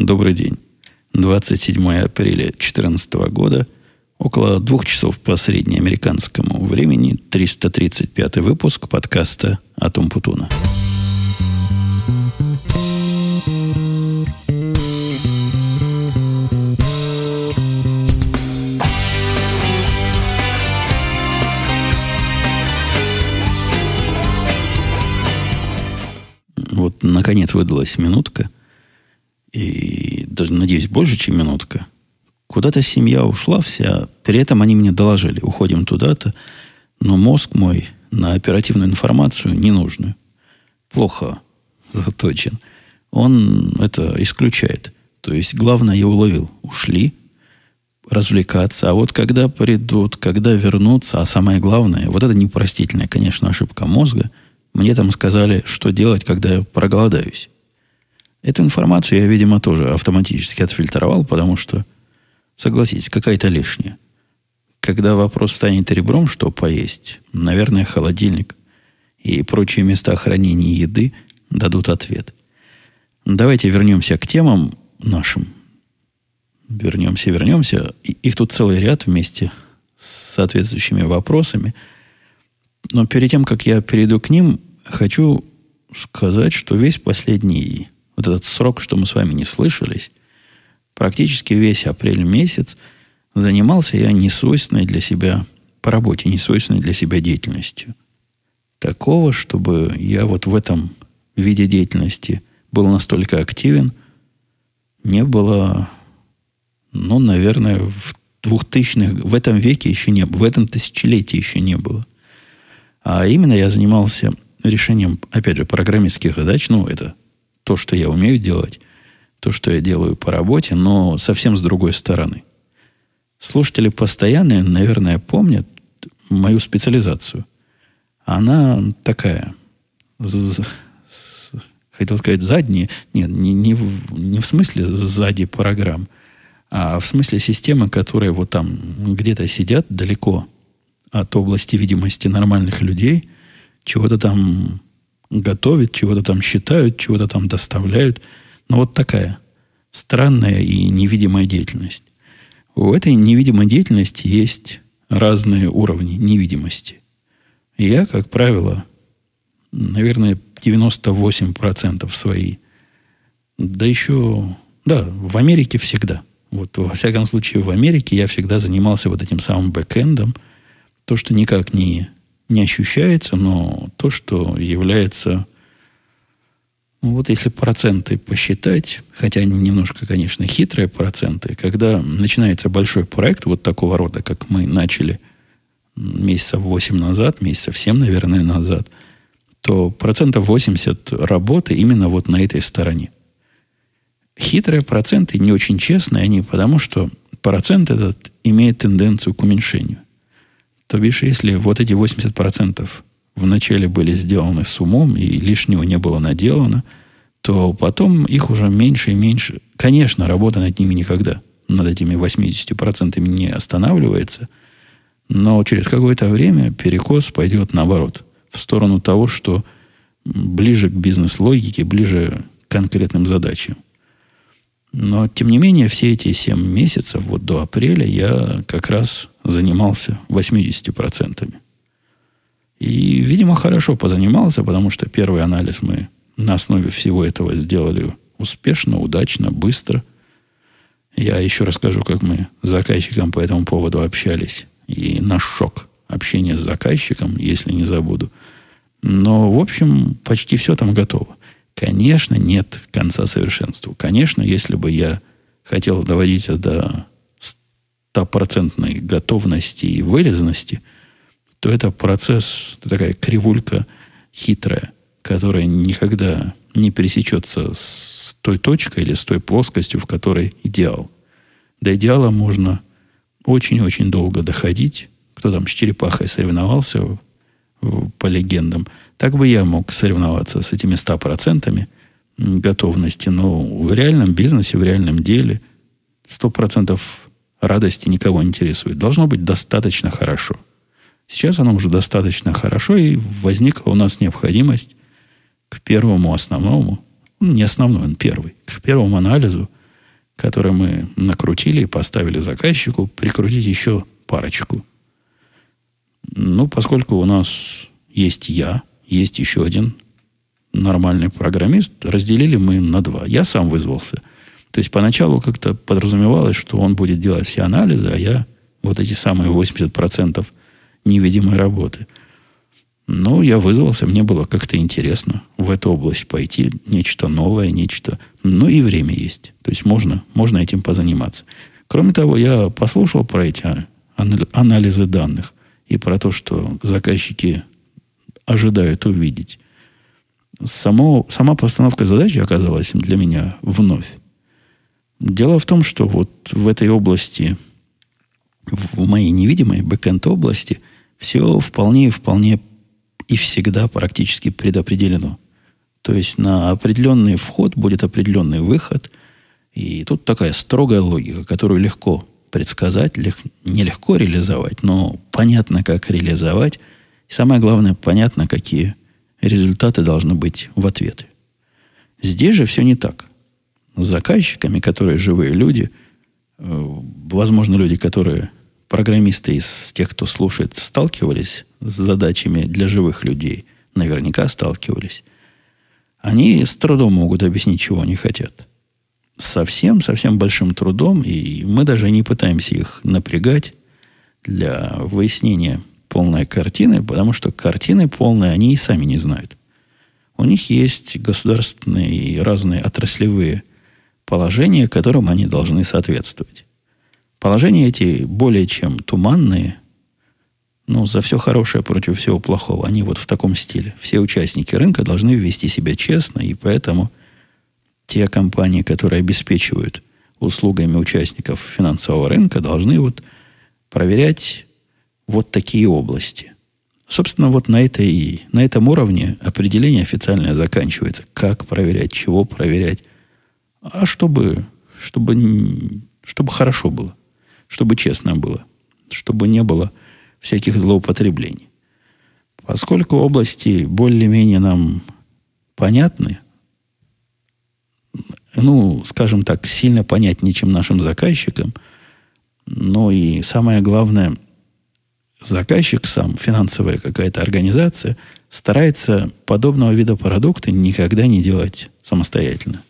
Добрый день. 27 апреля 2014 года, около двух часов по среднеамериканскому времени, 335 выпуск подкаста «Атом Путуна». Вот, наконец, выдалась минутка – и надеюсь, больше, чем минутка. Куда-то семья ушла вся, при этом они мне доложили, уходим туда-то, но мозг мой на оперативную информацию ненужную, плохо заточен. Он это исключает. То есть, главное, я уловил. Ушли развлекаться. А вот когда придут, когда вернутся, а самое главное, вот это непростительная, конечно, ошибка мозга, мне там сказали, что делать, когда я проголодаюсь. Эту информацию я, видимо, тоже автоматически отфильтровал, потому что, согласитесь, какая-то лишняя. Когда вопрос станет ребром, что поесть, наверное, холодильник и прочие места хранения еды дадут ответ. Давайте вернемся к темам нашим. Вернемся, вернемся. Их тут целый ряд вместе с соответствующими вопросами. Но перед тем, как я перейду к ним, хочу сказать, что весь последний вот этот срок, что мы с вами не слышались, практически весь апрель месяц занимался я несвойственной для себя по работе, несвойственной для себя деятельностью. Такого, чтобы я вот в этом виде деятельности был настолько активен, не было, ну, наверное, в двухтысячных, в этом веке еще не было, в этом тысячелетии еще не было. А именно я занимался решением, опять же, программистских задач, ну, это то, что я умею делать, то, что я делаю по работе, но совсем с другой стороны. Слушатели постоянные, наверное, помнят мою специализацию. Она такая, хотел сказать задние, нет, не, не, в, не в смысле сзади программ, а в смысле системы, которые вот там где-то сидят далеко от области видимости нормальных людей, чего-то там готовят, чего-то там считают, чего-то там доставляют. Но вот такая странная и невидимая деятельность. У этой невидимой деятельности есть разные уровни невидимости. Я, как правило, наверное, 98% свои, да еще, да, в Америке всегда. Вот, во всяком случае, в Америке я всегда занимался вот этим самым бэкэндом, то, что никак не не ощущается, но то, что является, ну вот если проценты посчитать, хотя они немножко, конечно, хитрые проценты, когда начинается большой проект вот такого рода, как мы начали месяцев 8 назад, месяцев 7, наверное, назад, то процентов 80 работы именно вот на этой стороне. Хитрые проценты, не очень честные они, потому что процент этот имеет тенденцию к уменьшению. То бишь, если вот эти 80% вначале были сделаны с умом и лишнего не было наделано, то потом их уже меньше и меньше. Конечно, работа над ними никогда, над этими 80% не останавливается, но через какое-то время перекос пойдет наоборот, в сторону того, что ближе к бизнес-логике, ближе к конкретным задачам. Но, тем не менее, все эти 7 месяцев, вот до апреля, я как раз занимался 80%. И, видимо, хорошо позанимался, потому что первый анализ мы на основе всего этого сделали успешно, удачно, быстро. Я еще расскажу, как мы с заказчиком по этому поводу общались. И наш шок общения с заказчиком, если не забуду. Но, в общем, почти все там готово. Конечно, нет конца совершенству. Конечно, если бы я хотел доводить это до стопроцентной готовности и вырезанности, то это процесс, такая кривулька хитрая, которая никогда не пересечется с той точкой или с той плоскостью, в которой идеал. До идеала можно очень-очень долго доходить. Кто там с черепахой соревновался, по легендам, так бы я мог соревноваться с этими 100% готовности. Но в реальном бизнесе, в реальном деле 100% радости никого не интересует. Должно быть достаточно хорошо. Сейчас оно уже достаточно хорошо, и возникла у нас необходимость к первому основному, ну, не основной, он первый, к первому анализу которые мы накрутили и поставили заказчику, прикрутить еще парочку. Ну, поскольку у нас есть я, есть еще один нормальный программист, разделили мы на два. Я сам вызвался. То есть поначалу как-то подразумевалось, что он будет делать все анализы, а я вот эти самые 80% невидимой работы. Ну, я вызвался, мне было как-то интересно в эту область пойти, нечто новое, нечто... Ну, и время есть. То есть можно, можно этим позаниматься. Кроме того, я послушал про эти анализы данных и про то, что заказчики ожидают увидеть. Само, сама постановка задачи оказалась для меня вновь. Дело в том, что вот в этой области, в моей невидимой бэкэнд области, все вполне и вполне и всегда практически предопределено. То есть на определенный вход будет определенный выход. И тут такая строгая логика, которую легко предсказать, лег, нелегко реализовать, но понятно, как реализовать. И самое главное, понятно, какие результаты должны быть в ответ. Здесь же все не так. С заказчиками, которые живые люди, э, возможно, люди, которые программисты из тех, кто слушает, сталкивались с задачами для живых людей, наверняка сталкивались, они с трудом могут объяснить, чего они хотят совсем, совсем большим трудом, и мы даже не пытаемся их напрягать для выяснения полной картины, потому что картины полные они и сами не знают. У них есть государственные и разные отраслевые положения, которым они должны соответствовать. Положения эти более чем туманные, но за все хорошее против всего плохого. Они вот в таком стиле. Все участники рынка должны вести себя честно, и поэтому те компании, которые обеспечивают услугами участников финансового рынка, должны вот проверять вот такие области. Собственно, вот на, этой, на этом уровне определение официальное заканчивается. Как проверять, чего проверять. А чтобы, чтобы, чтобы хорошо было, чтобы честно было, чтобы не было всяких злоупотреблений. Поскольку области более-менее нам понятны, ну, скажем так, сильно понятнее, чем нашим заказчикам. Но и самое главное, заказчик сам, финансовая какая-то организация, старается подобного вида продукты никогда не делать самостоятельно.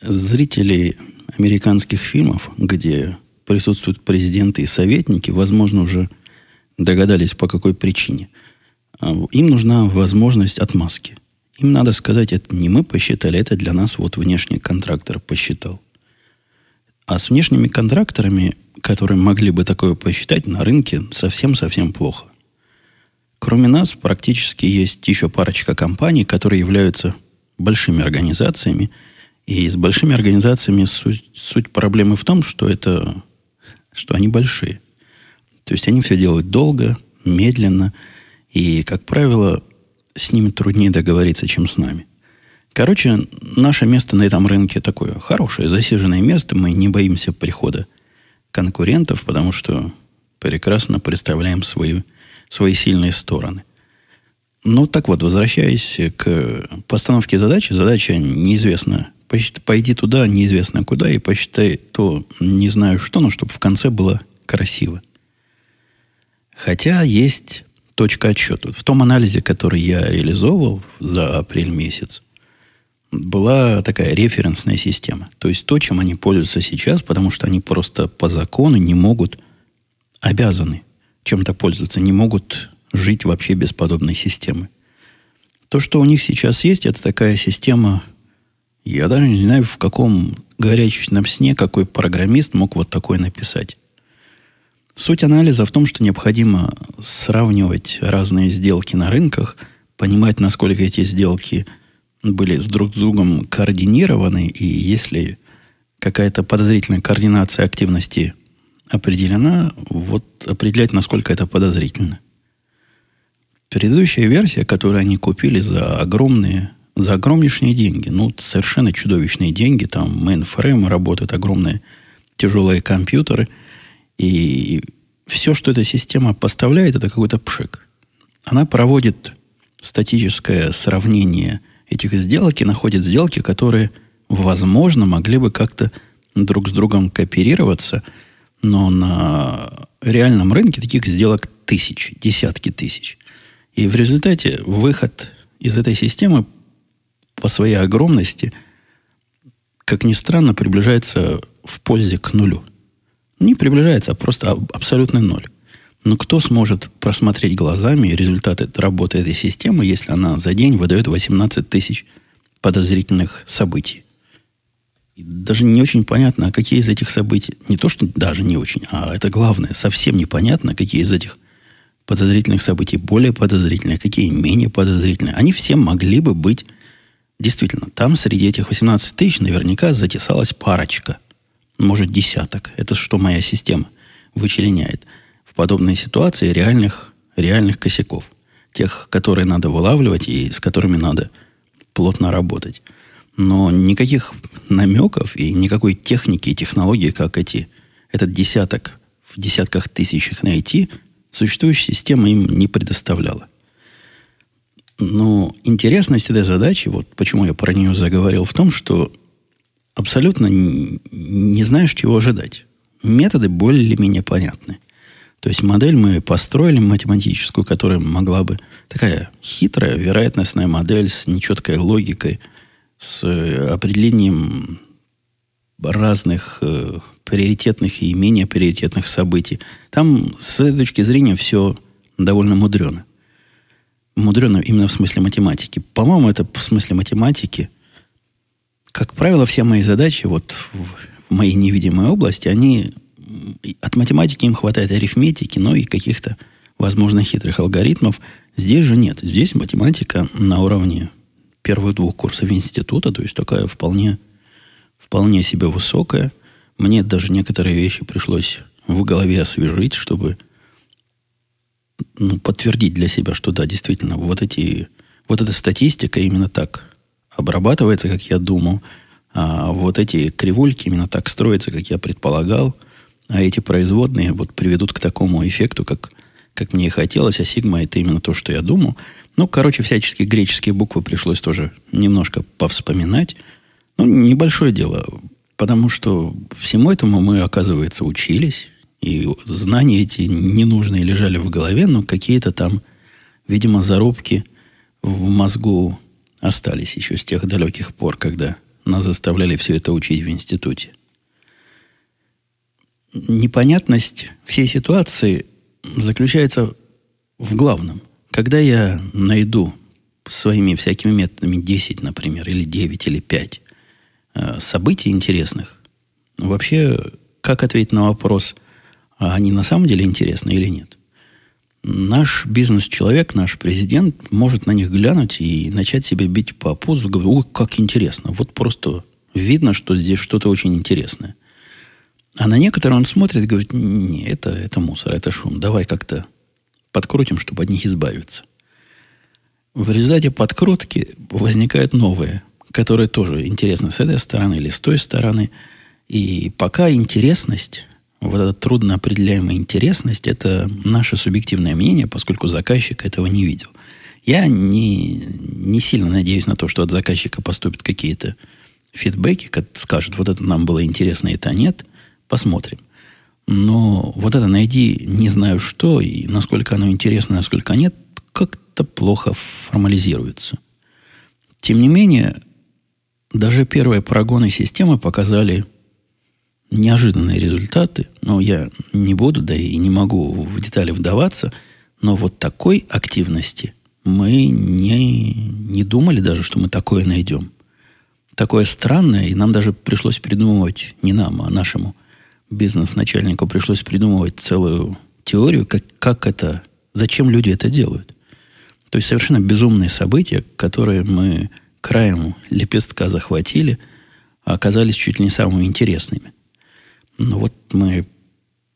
Зрители американских фильмов, где присутствуют президенты и советники, возможно, уже догадались, по какой причине. А, им нужна возможность отмазки – им надо сказать, это не мы посчитали, это для нас вот внешний контрактор посчитал. А с внешними контракторами, которые могли бы такое посчитать, на рынке совсем-совсем плохо. Кроме нас, практически есть еще парочка компаний, которые являются большими организациями. И с большими организациями суть, суть проблемы в том, что это что они большие. То есть они все делают долго, медленно. И, как правило, с ними труднее договориться, чем с нами. Короче, наше место на этом рынке такое хорошее, засиженное место. Мы не боимся прихода конкурентов, потому что прекрасно представляем свою, свои сильные стороны. Ну, так вот, возвращаясь к постановке задачи, задача неизвестна. Пойди туда, неизвестно куда, и посчитай то, не знаю что, но чтобы в конце было красиво. Хотя есть точка отсчета. В том анализе, который я реализовывал за апрель месяц, была такая референсная система. То есть то, чем они пользуются сейчас, потому что они просто по закону не могут, обязаны чем-то пользоваться, не могут жить вообще без подобной системы. То, что у них сейчас есть, это такая система, я даже не знаю, в каком горячечном сне какой программист мог вот такой написать. Суть анализа в том, что необходимо сравнивать разные сделки на рынках, понимать, насколько эти сделки были с друг с другом координированы, и если какая-то подозрительная координация активности определена, вот определять, насколько это подозрительно. Предыдущая версия, которую они купили за огромные, за огромнейшие деньги, ну, совершенно чудовищные деньги, там мейнфреймы работают, огромные тяжелые компьютеры – и все, что эта система поставляет, это какой-то пшик. Она проводит статическое сравнение этих сделок и находит сделки, которые, возможно, могли бы как-то друг с другом кооперироваться, но на реальном рынке таких сделок тысячи, десятки тысяч. И в результате выход из этой системы по своей огромности, как ни странно, приближается в пользе к нулю. Не приближается, а просто абсолютный ноль. Но кто сможет просмотреть глазами результаты работы этой системы, если она за день выдает 18 тысяч подозрительных событий? И даже не очень понятно, а какие из этих событий, не то что даже не очень, а это главное, совсем непонятно, какие из этих подозрительных событий более подозрительные, какие менее подозрительные. Они все могли бы быть действительно. Там среди этих 18 тысяч наверняка затесалась парочка, может десяток. Это что моя система вычленяет в подобной ситуации реальных, реальных косяков. Тех, которые надо вылавливать и с которыми надо плотно работать. Но никаких намеков и никакой техники и технологии, как эти, этот десяток в десятках тысяч их найти, существующая система им не предоставляла. Но интересность этой задачи, вот почему я про нее заговорил, в том, что абсолютно не знаешь, чего ожидать. Методы более-менее понятны. То есть модель мы построили математическую, которая могла бы... Такая хитрая вероятностная модель с нечеткой логикой, с э, определением разных э, приоритетных и менее приоритетных событий. Там с этой точки зрения все довольно мудрено. Мудрено именно в смысле математики. По-моему, это в смысле математики. Как правило, все мои задачи вот в, в моей невидимой области, они от математики им хватает арифметики, но и каких-то, возможно, хитрых алгоритмов. Здесь же нет. Здесь математика на уровне первых двух курсов института, то есть такая вполне, вполне себе высокая. Мне даже некоторые вещи пришлось в голове освежить, чтобы ну, подтвердить для себя, что да, действительно, вот эти, вот эта статистика именно так обрабатывается, как я думал, а вот эти кривульки именно так строятся, как я предполагал, а эти производные вот приведут к такому эффекту, как, как мне и хотелось, а сигма это именно то, что я думал. Ну, короче, всяческие греческие буквы пришлось тоже немножко повспоминать. Ну, небольшое дело, потому что всему этому мы, оказывается, учились, и знания эти ненужные лежали в голове, но какие-то там, видимо, зарубки в мозгу остались еще с тех далеких пор, когда нас заставляли все это учить в институте. Непонятность всей ситуации заключается в главном. Когда я найду своими всякими методами 10, например, или 9, или 5 э, событий интересных, вообще, как ответить на вопрос – а они на самом деле интересны или нет. Наш бизнес-человек, наш президент может на них глянуть и начать себя бить по пузу, говорить, ой, как интересно. Вот просто видно, что здесь что-то очень интересное. А на некоторые он смотрит и говорит, не, это, это мусор, это шум. Давай как-то подкрутим, чтобы от них избавиться. В результате подкрутки возникают новые, которые тоже интересны с этой стороны или с той стороны. И пока интересность вот эта трудно определяемая интересность, это наше субъективное мнение, поскольку заказчик этого не видел. Я не, не сильно надеюсь на то, что от заказчика поступят какие-то фидбэки, скажут, вот это нам было интересно, это нет. Посмотрим. Но вот это найди не знаю что, и насколько оно интересно, насколько нет, как-то плохо формализируется. Тем не менее, даже первые прогоны системы показали неожиданные результаты, но я не буду, да и не могу в детали вдаваться, но вот такой активности мы не, не думали даже, что мы такое найдем. Такое странное, и нам даже пришлось придумывать, не нам, а нашему бизнес-начальнику пришлось придумывать целую теорию, как, как это, зачем люди это делают. То есть совершенно безумные события, которые мы краем лепестка захватили, оказались чуть ли не самыми интересными. Ну вот мы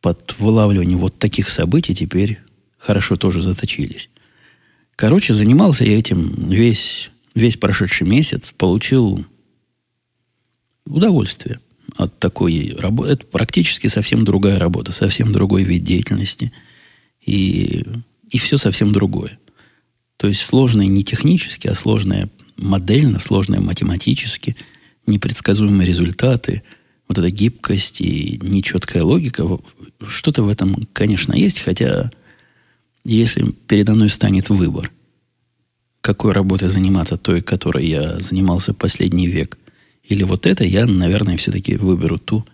под вылавливание вот таких событий теперь хорошо тоже заточились. Короче, занимался я этим весь, весь прошедший месяц, получил удовольствие от такой работы. Это практически совсем другая работа, совсем другой вид деятельности. И, и все совсем другое. То есть сложное не технически, а сложное модельно, сложное математически, непредсказуемые результаты – вот эта гибкость и нечеткая логика, что-то в этом, конечно, есть, хотя если передо мной станет выбор, какой работой заниматься, той, которой я занимался последний век, или вот это, я, наверное, все-таки выберу ту,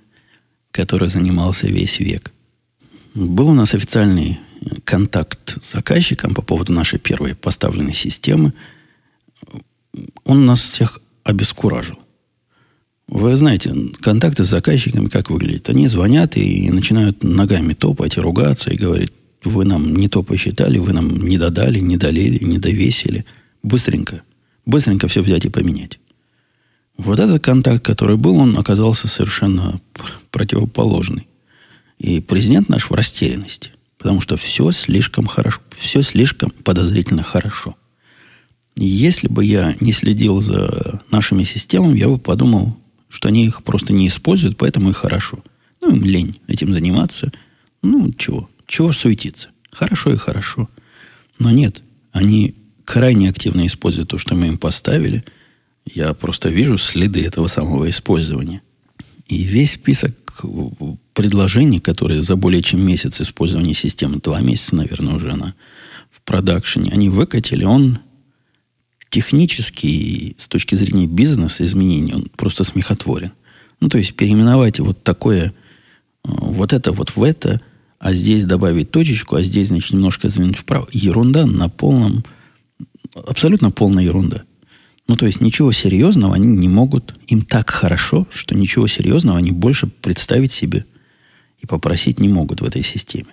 которой занимался весь век. Был у нас официальный контакт с заказчиком по поводу нашей первой поставленной системы. Он нас всех обескуражил. Вы знаете, контакты с заказчиками как выглядят? Они звонят и начинают ногами топать, ругаться и говорить, вы нам не то посчитали, вы нам не додали, не долили, не довесили. Быстренько. Быстренько все взять и поменять. Вот этот контакт, который был, он оказался совершенно противоположный. И президент наш в растерянности. Потому что все слишком хорошо, все слишком подозрительно хорошо. Если бы я не следил за нашими системами, я бы подумал, что они их просто не используют, поэтому и хорошо. Ну, им лень этим заниматься. Ну, чего? Чего суетиться? Хорошо и хорошо. Но нет, они крайне активно используют то, что мы им поставили. Я просто вижу следы этого самого использования. И весь список предложений, которые за более чем месяц использования системы, два месяца, наверное, уже она в продакшене, они выкатили, он технически, с точки зрения бизнеса, изменений, он просто смехотворен. Ну, то есть переименовать вот такое, э, вот это вот в это, а здесь добавить точечку, а здесь, значит, немножко изменить вправо. Ерунда на полном, абсолютно полная ерунда. Ну, то есть ничего серьезного они не могут, им так хорошо, что ничего серьезного они больше представить себе и попросить не могут в этой системе.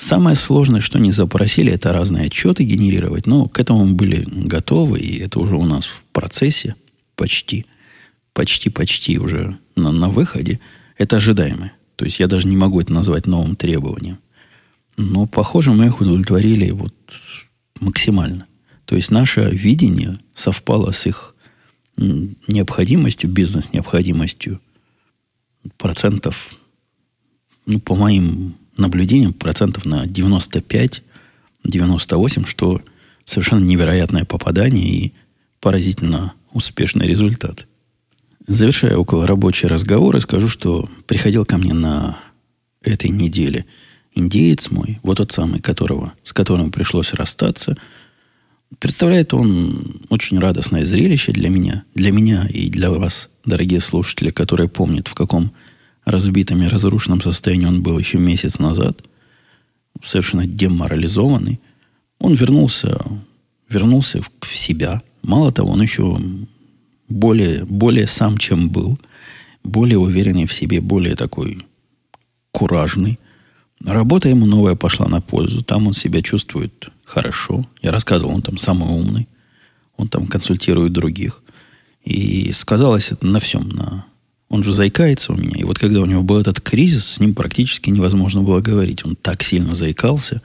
Самое сложное, что они запросили, это разные отчеты генерировать. Но к этому мы были готовы, и это уже у нас в процессе почти, почти, почти уже на, на выходе. Это ожидаемое. То есть я даже не могу это назвать новым требованием. Но, похоже, мы их удовлетворили вот максимально. То есть наше видение совпало с их необходимостью, бизнес-необходимостью процентов, ну, по моим наблюдением процентов на 95-98, что совершенно невероятное попадание и поразительно успешный результат. Завершая около рабочий разговор, скажу, что приходил ко мне на этой неделе индеец мой, вот тот самый, которого, с которым пришлось расстаться. Представляет он очень радостное зрелище для меня, для меня и для вас, дорогие слушатели, которые помнят, в каком разбитом и разрушенном состоянии он был еще месяц назад, совершенно деморализованный, он вернулся, вернулся в, в себя. Мало того, он еще более, более сам, чем был, более уверенный в себе, более такой куражный. Работа ему новая пошла на пользу. Там он себя чувствует хорошо. Я рассказывал, он там самый умный. Он там консультирует других. И сказалось это на всем, на он же заикается у меня. И вот когда у него был этот кризис, с ним практически невозможно было говорить. Он так сильно заикался.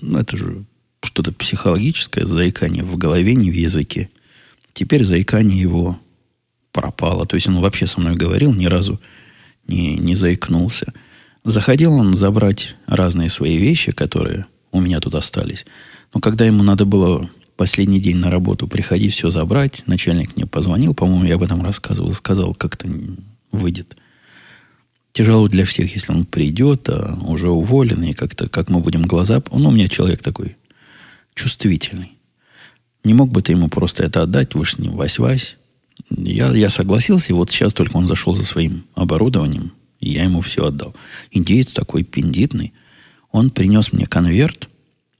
Ну, это же что-то психологическое, заикание в голове, не в языке. Теперь заикание его пропало. То есть он вообще со мной говорил, ни разу не, не заикнулся. Заходил он забрать разные свои вещи, которые у меня тут остались. Но когда ему надо было последний день на работу приходить, все забрать. Начальник мне позвонил, по-моему, я об этом рассказывал, сказал, как-то выйдет. Тяжело для всех, если он придет, а уже уволен, и как-то, как мы будем глаза... Он у меня человек такой чувствительный. Не мог бы ты ему просто это отдать, вы с ним вась-вась. Я, я согласился, и вот сейчас только он зашел за своим оборудованием, и я ему все отдал. Индеец такой пиндитный. Он принес мне конверт,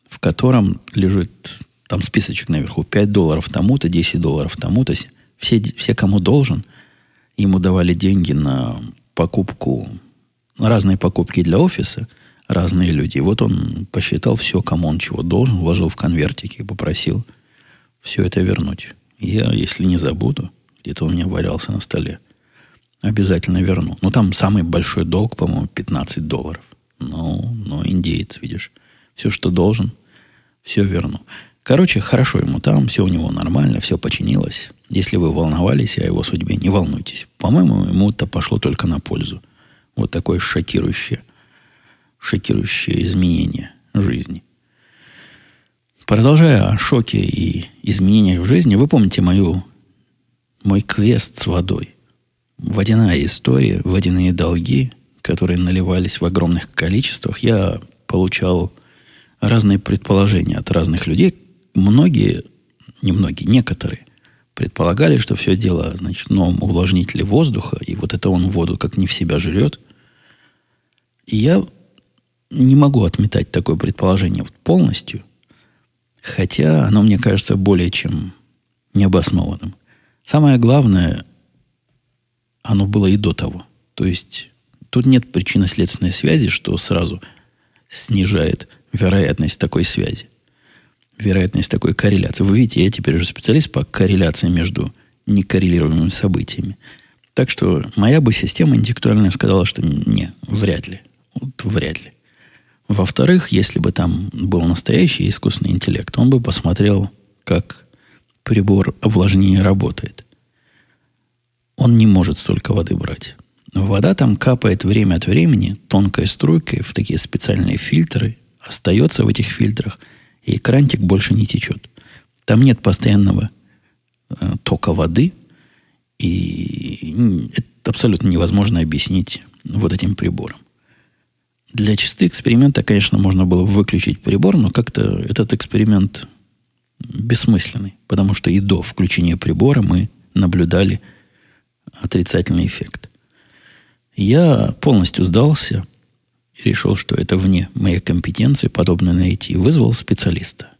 в котором лежит там списочек наверху. 5 долларов тому-то, 10 долларов тому-то. Все, все, кому должен, ему давали деньги на покупку, разные покупки для офиса, разные люди. Вот он посчитал все, кому он чего должен, вложил в конвертики и попросил все это вернуть. Я, если не забуду, где-то у меня валялся на столе, обязательно верну. Но там самый большой долг, по-моему, 15 долларов. Ну, но индеец, видишь, все, что должен, все верну. Короче, хорошо ему там, все у него нормально, все починилось. Если вы волновались о его судьбе, не волнуйтесь. По-моему, ему это пошло только на пользу. Вот такое шокирующее, шокирующее изменение жизни. Продолжая о шоке и изменениях в жизни, вы помните мою, мой квест с водой. водяная история, водяные долги, которые наливались в огромных количествах. Я получал разные предположения от разных людей. Многие, не многие, некоторые предполагали, что все дело значит, в новом увлажнителе воздуха, и вот это он воду как не в себя жрет. И я не могу отметать такое предположение полностью, хотя оно мне кажется более чем необоснованным. Самое главное, оно было и до того. То есть тут нет причинно-следственной связи, что сразу снижает вероятность такой связи. Вероятность такой корреляции. Вы видите, я теперь уже специалист по корреляции между некоррелируемыми событиями. Так что моя бы система интеллектуальная сказала, что не, вряд ли. Вот вряд ли. Во-вторых, если бы там был настоящий искусственный интеллект, он бы посмотрел, как прибор увлажнения работает. Он не может столько воды брать. Вода там капает время от времени тонкой струйкой в такие специальные фильтры, остается в этих фильтрах, и крантик больше не течет. Там нет постоянного э, тока воды, и это абсолютно невозможно объяснить вот этим прибором. Для чисты эксперимента, конечно, можно было выключить прибор, но как-то этот эксперимент бессмысленный, потому что и до включения прибора мы наблюдали отрицательный эффект. Я полностью сдался и решил, что это вне моей компетенции подобное найти. Вызвал специалиста.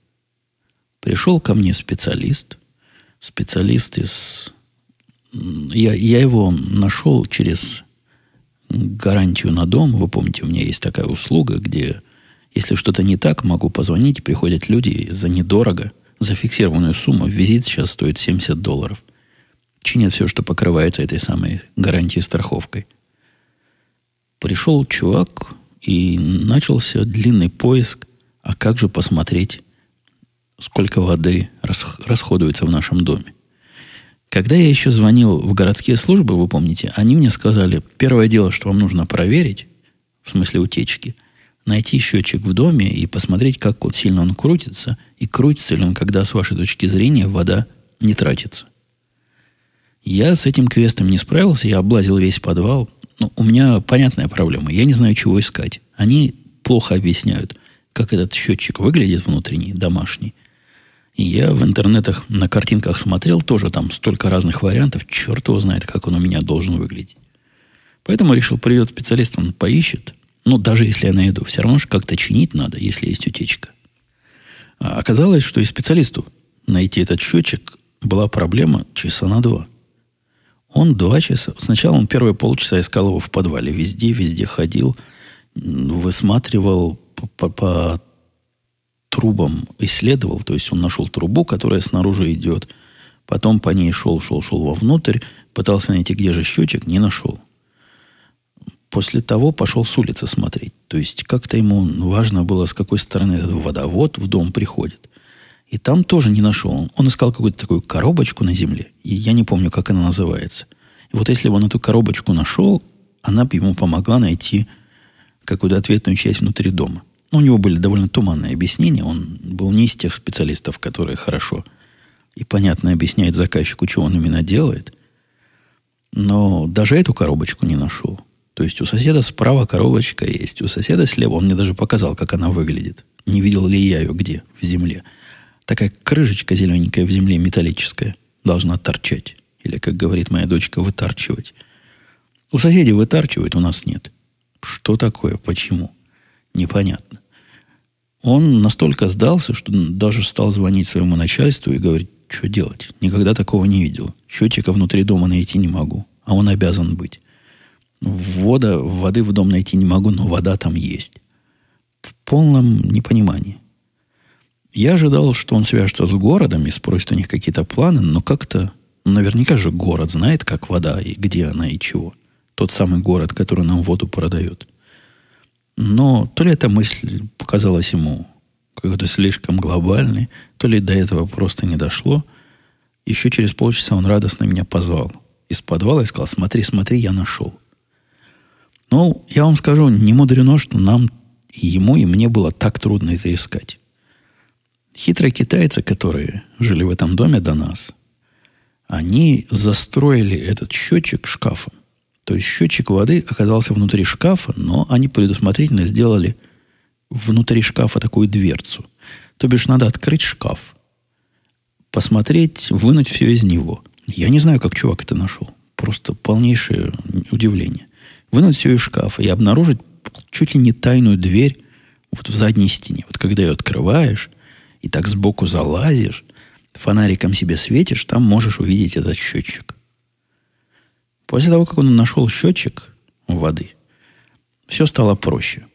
Пришел ко мне специалист, специалист из... Я, я его нашел через гарантию на дом. Вы помните, у меня есть такая услуга, где, если что-то не так, могу позвонить, приходят люди за недорого, за фиксированную сумму. Визит сейчас стоит 70 долларов. Чинят все, что покрывается этой самой гарантией страховкой. Пришел чувак, и начался длинный поиск, а как же посмотреть, сколько воды расходуется в нашем доме. Когда я еще звонил в городские службы, вы помните, они мне сказали, первое дело, что вам нужно проверить, в смысле утечки, найти счетчик в доме и посмотреть, как вот сильно он крутится, и крутится ли он, когда, с вашей точки зрения, вода не тратится. Я с этим квестом не справился, я облазил весь подвал. Ну, у меня понятная проблема, я не знаю, чего искать. Они плохо объясняют, как этот счетчик выглядит внутренний, домашний – и я в интернетах на картинках смотрел, тоже там столько разных вариантов, черт его знает, как он у меня должен выглядеть. Поэтому решил, придет специалист, он поищет. Ну, даже если я найду, все равно же как-то чинить надо, если есть утечка. А оказалось, что и специалисту найти этот счетчик была проблема часа на два. Он два часа... Сначала он первые полчаса искал его в подвале. Везде, везде ходил, высматривал по, по трубам исследовал, то есть он нашел трубу, которая снаружи идет, потом по ней шел, шел, шел вовнутрь, пытался найти, где же счетчик, не нашел. После того пошел с улицы смотреть. То есть как-то ему важно было, с какой стороны этот водовод в дом приходит. И там тоже не нашел. Он искал какую-то такую коробочку на земле. И я не помню, как она называется. И вот если бы он эту коробочку нашел, она бы ему помогла найти какую-то ответную часть внутри дома. У него были довольно туманные объяснения. Он был не из тех специалистов, которые хорошо и понятно объясняет заказчику, что он именно делает. Но даже эту коробочку не нашел. То есть у соседа справа коробочка есть, у соседа слева. Он мне даже показал, как она выглядит. Не видел ли я ее где? В земле. Такая крышечка зелененькая в земле, металлическая, должна торчать. Или, как говорит моя дочка, вытарчивать. У соседей вытарчивают, у нас нет. Что такое? Почему? непонятно. Он настолько сдался, что даже стал звонить своему начальству и говорить, что делать. Никогда такого не видел. Счетчика внутри дома найти не могу, а он обязан быть. Вода, воды в дом найти не могу, но вода там есть. В полном непонимании. Я ожидал, что он свяжется с городом и спросит у них какие-то планы, но как-то, наверняка же город знает, как вода и где она и чего. Тот самый город, который нам воду продает. Но то ли эта мысль показалась ему какой-то слишком глобальной, то ли до этого просто не дошло. Еще через полчаса он радостно меня позвал. Из подвала и сказал, смотри, смотри, я нашел. Ну, я вам скажу, не мудрено, что нам, ему, и мне было так трудно это искать. Хитрые китайцы, которые жили в этом доме до нас, Они застроили этот счетчик шкафом. То есть счетчик воды оказался внутри шкафа, но они предусмотрительно сделали внутри шкафа такую дверцу. То бишь надо открыть шкаф, посмотреть, вынуть все из него. Я не знаю, как чувак это нашел. Просто полнейшее удивление. Вынуть все из шкафа и обнаружить чуть ли не тайную дверь вот в задней стене. Вот когда ее открываешь и так сбоку залазишь, фонариком себе светишь, там можешь увидеть этот счетчик. После того, как он нашел счетчик воды, все стало проще.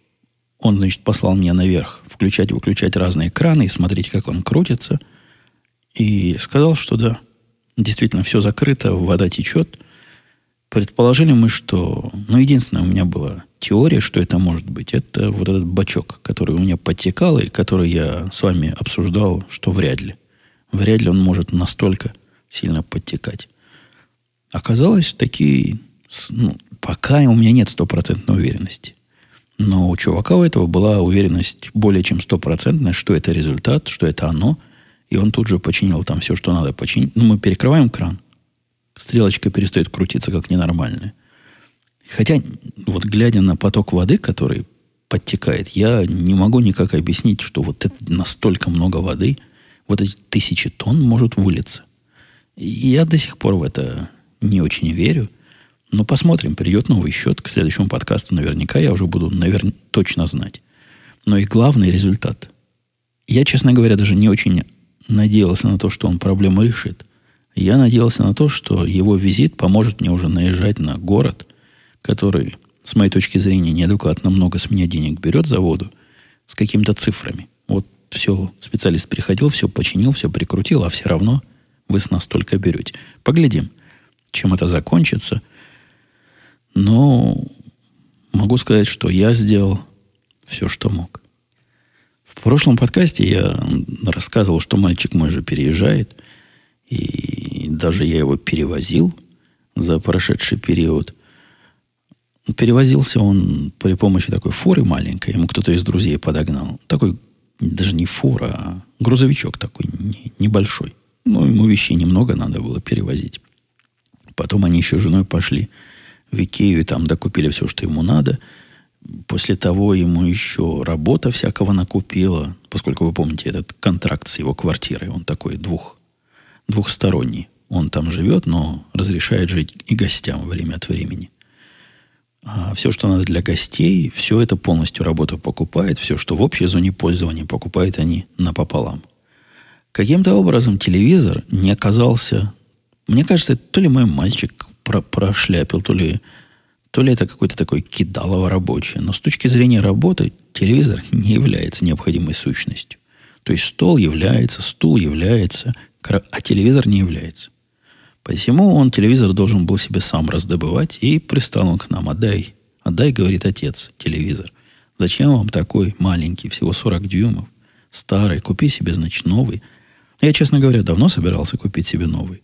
Он, значит, послал меня наверх включать и выключать разные краны и смотреть, как он крутится. И сказал, что да, действительно, все закрыто, вода течет. Предположили мы, что... Ну, единственное, у меня была теория, что это может быть. Это вот этот бачок, который у меня подтекал, и который я с вами обсуждал, что вряд ли. Вряд ли он может настолько сильно подтекать. Оказалось, такие... Ну, пока у меня нет стопроцентной уверенности. Но у чувака у этого была уверенность более чем стопроцентная, что это результат, что это оно. И он тут же починил там все, что надо починить. Ну, мы перекрываем кран стрелочка перестает крутиться как ненормальная. Хотя, вот глядя на поток воды, который подтекает, я не могу никак объяснить, что вот это настолько много воды, вот эти тысячи тонн может вылиться. И я до сих пор в это не очень верю. Но посмотрим, придет новый счет. К следующему подкасту наверняка я уже буду, наверное, точно знать. Но и главный результат. Я, честно говоря, даже не очень надеялся на то, что он проблему решит. Я надеялся на то, что его визит поможет мне уже наезжать на город, который, с моей точки зрения, неадекватно много с меня денег берет за воду, с какими-то цифрами. Вот все, специалист приходил, все починил, все прикрутил, а все равно вы с нас только берете. Поглядим, чем это закончится. Но могу сказать, что я сделал все, что мог. В прошлом подкасте я рассказывал, что мальчик мой же переезжает – и даже я его перевозил за прошедший период. Перевозился он при помощи такой фуры маленькой. Ему кто-то из друзей подогнал. Такой, даже не фура, а грузовичок такой не, небольшой. Ну, ему вещей немного надо было перевозить. Потом они еще с женой пошли в Икею и там докупили все, что ему надо. После того ему еще работа всякого накупила, поскольку вы помните этот контракт с его квартирой. Он такой двух двухсторонний. Он там живет, но разрешает жить и гостям время от времени. А все, что надо для гостей, все это полностью работа покупает. Все, что в общей зоне пользования, покупают они напополам. Каким-то образом телевизор не оказался... Мне кажется, то ли мой мальчик про прошляпил, то ли, то ли это какой-то такой кидалово рабочий. Но с точки зрения работы телевизор не является необходимой сущностью. То есть стол является, стул является, а телевизор не является. Посему он телевизор должен был себе сам раздобывать, и пристал он к нам. Отдай, отдай, говорит отец, телевизор. Зачем вам такой маленький, всего 40 дюймов, старый, купи себе, значит, новый. Я, честно говоря, давно собирался купить себе новый.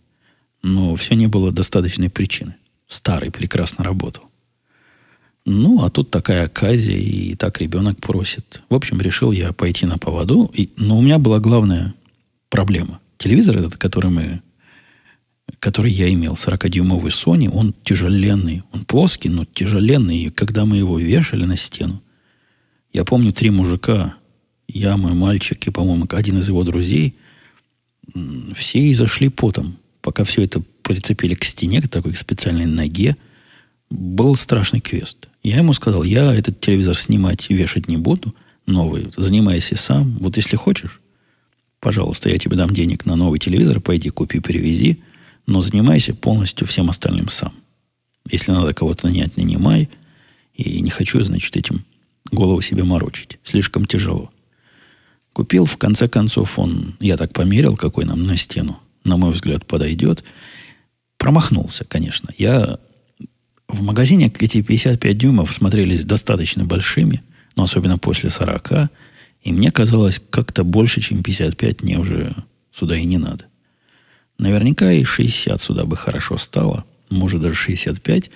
Но все не было достаточной причины. Старый прекрасно работал. Ну, а тут такая оказия, и так ребенок просит. В общем, решил я пойти на поводу. И, но у меня была главная проблема телевизор этот, который мы который я имел, 40-дюймовый Sony, он тяжеленный. Он плоский, но тяжеленный. И когда мы его вешали на стену, я помню три мужика, я, мой мальчик и, по-моему, один из его друзей, все и зашли потом. Пока все это прицепили к стене, к такой специальной ноге, был страшный квест. Я ему сказал, я этот телевизор снимать и вешать не буду, новый, занимайся сам. Вот если хочешь, Пожалуйста, я тебе дам денег на новый телевизор, пойди купи, перевези, но занимайся полностью всем остальным сам. Если надо кого-то нанять, нанимай. И не хочу, значит, этим голову себе морочить. Слишком тяжело. Купил, в конце концов, он, я так померил, какой нам на стену, на мой взгляд, подойдет. Промахнулся, конечно. Я в магазине эти 55 дюймов смотрелись достаточно большими, но особенно после 40. И мне казалось, как-то больше, чем 55 мне уже сюда и не надо. Наверняка и 60 сюда бы хорошо стало. Может, даже 65.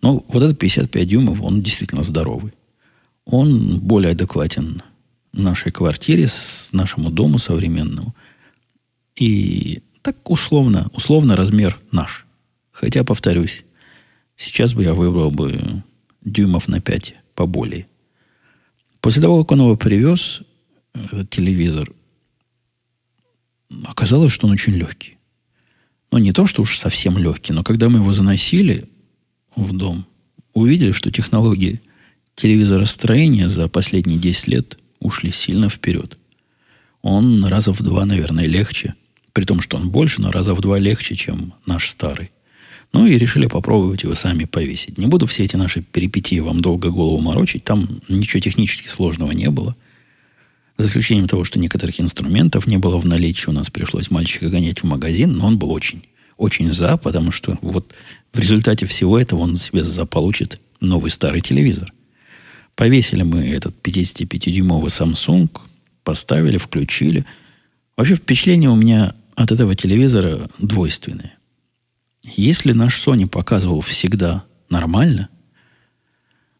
Но вот этот 55 дюймов, он действительно здоровый. Он более адекватен нашей квартире, с нашему дому современному. И Так условно, условно размер наш. Хотя, повторюсь, сейчас бы я выбрал бы дюймов на 5 поболее. После того, как он его привез, этот телевизор, оказалось, что он очень легкий. Ну, не то, что уж совсем легкий, но когда мы его заносили в дом, увидели, что технологии телевизоростроения за последние 10 лет ушли сильно вперед. Он раза в два, наверное, легче. При том, что он больше, но раза в два легче, чем наш старый. Ну и решили попробовать его сами повесить. Не буду все эти наши перипетии вам долго голову морочить. Там ничего технически сложного не было. За исключением того, что некоторых инструментов не было в наличии. У нас пришлось мальчика гонять в магазин, но он был очень, очень за, потому что вот в результате всего этого он себе заполучит новый старый телевизор. Повесили мы этот 55-дюймовый Samsung, поставили, включили. Вообще впечатление у меня от этого телевизора двойственное. Если наш Sony показывал всегда нормально,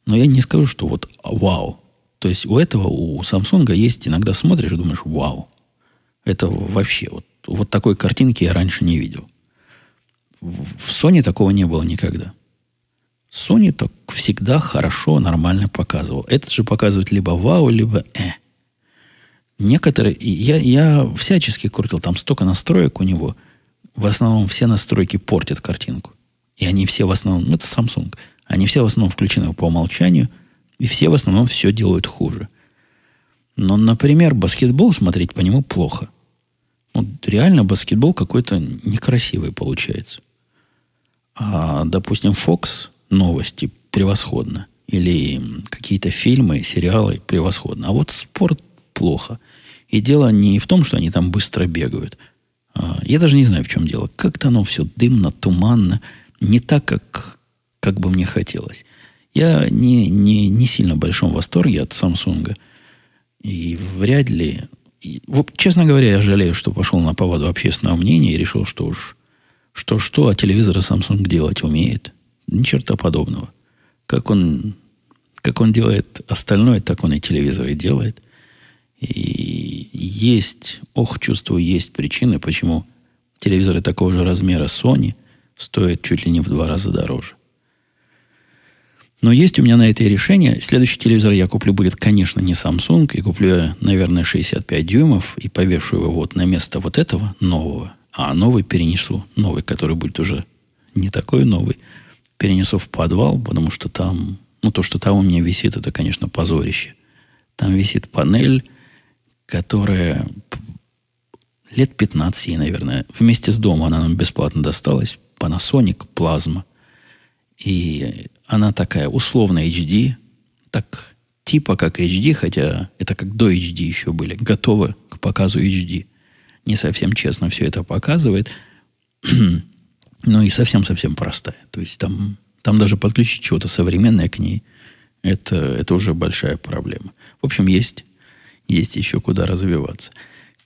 но я не скажу, что вот вау. То есть у этого, у Samsung есть, иногда смотришь и думаешь, вау. Это вообще, вот, вот такой картинки я раньше не видел. В, Sony такого не было никогда. Sony так всегда хорошо, нормально показывал. Этот же показывает либо вау, либо э. Некоторые, я, я всячески крутил, там столько настроек у него. В основном все настройки портят картинку. И они все в основном, ну это Samsung, они все в основном включены по умолчанию, и все в основном все делают хуже. Но, например, баскетбол смотреть по нему плохо. Вот реально баскетбол какой-то некрасивый получается. А, допустим, Fox новости превосходно. Или какие-то фильмы, сериалы превосходно. А вот спорт плохо. И дело не в том, что они там быстро бегают. А, я даже не знаю, в чем дело. Как-то оно все дымно, туманно. Не так, как, как бы мне хотелось. Я не, не, не сильно в большом восторге от Samsung. И вряд ли... И, вот, честно говоря, я жалею, что пошел на поводу общественного мнения и решил, что уж что-что, а телевизоры Samsung делать умеет. Ни черта подобного. Как он, как он делает остальное, так он и телевизоры делает. И есть, ох, чувствую, есть причины, почему телевизоры такого же размера Sony стоят чуть ли не в два раза дороже. Но есть у меня на это решение. Следующий телевизор я куплю будет, конечно, не Samsung. И куплю, наверное, 65 дюймов и повешу его вот на место вот этого нового. А новый перенесу. Новый, который будет уже не такой новый перенесу в подвал, потому что там, ну, то, что там у меня висит, это, конечно, позорище. Там висит панель, которая лет 15 ей, наверное, вместе с домом она нам бесплатно досталась. Panasonic Plasma. И она такая условно HD, так типа как HD, хотя это как до HD еще были, готовы к показу HD. Не совсем честно все это показывает. Ну и совсем-совсем простая. То есть там, там даже подключить чего-то современное к ней, это, это уже большая проблема. В общем, есть, есть еще куда развиваться.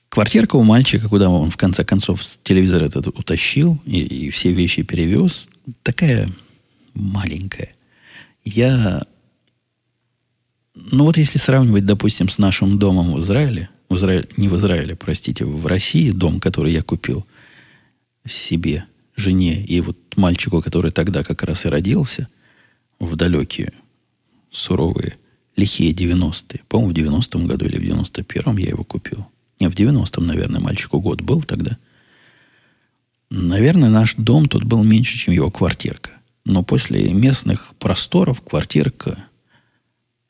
Квартирка у мальчика, куда он в конце концов телевизор этот утащил и, и все вещи перевез, такая маленькая. Я... Ну вот если сравнивать, допустим, с нашим домом в Израиле, в Израиле не в Израиле, простите, в России, дом, который я купил себе – жене и вот мальчику, который тогда как раз и родился, в далекие, суровые, лихие 90-е. По-моему, в 90-м году или в 91-м я его купил. Не, в 90-м, наверное, мальчику год был тогда. Наверное, наш дом тут был меньше, чем его квартирка. Но после местных просторов квартирка,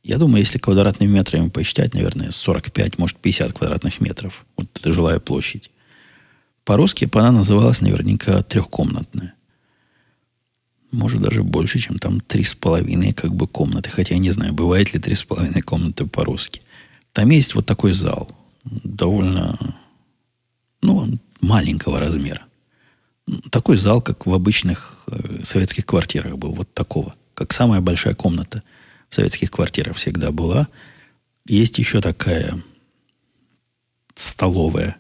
я думаю, если квадратными метрами посчитать, наверное, 45, может, 50 квадратных метров. Вот это жилая площадь. По-русски она называлась наверняка трехкомнатная. Может, даже больше, чем там три с половиной как бы комнаты. Хотя я не знаю, бывает ли три с половиной комнаты по-русски. Там есть вот такой зал. Довольно, ну, маленького размера. Такой зал, как в обычных э, советских квартирах был. Вот такого. Как самая большая комната в советских квартирах всегда была. Есть еще такая столовая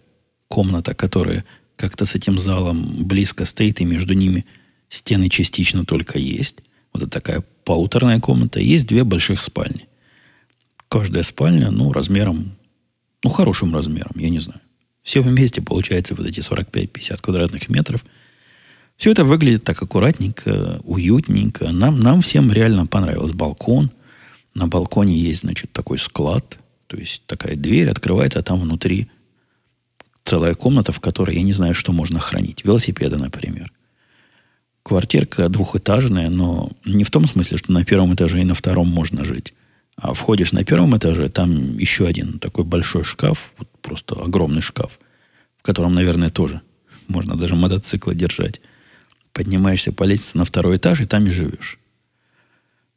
комната, которая как-то с этим залом близко стоит, и между ними стены частично только есть. Вот это такая полуторная комната. Есть две больших спальни. Каждая спальня, ну, размером, ну, хорошим размером, я не знаю. Все вместе получается вот эти 45-50 квадратных метров. Все это выглядит так аккуратненько, уютненько. Нам, нам всем реально понравилось. Балкон. На балконе есть, значит, такой склад. То есть такая дверь открывается, а там внутри целая комната, в которой я не знаю, что можно хранить. Велосипеды, например. Квартирка двухэтажная, но не в том смысле, что на первом этаже и на втором можно жить. А входишь на первом этаже, там еще один такой большой шкаф, вот просто огромный шкаф, в котором, наверное, тоже можно даже мотоциклы держать. Поднимаешься по лестнице на второй этаж, и там и живешь.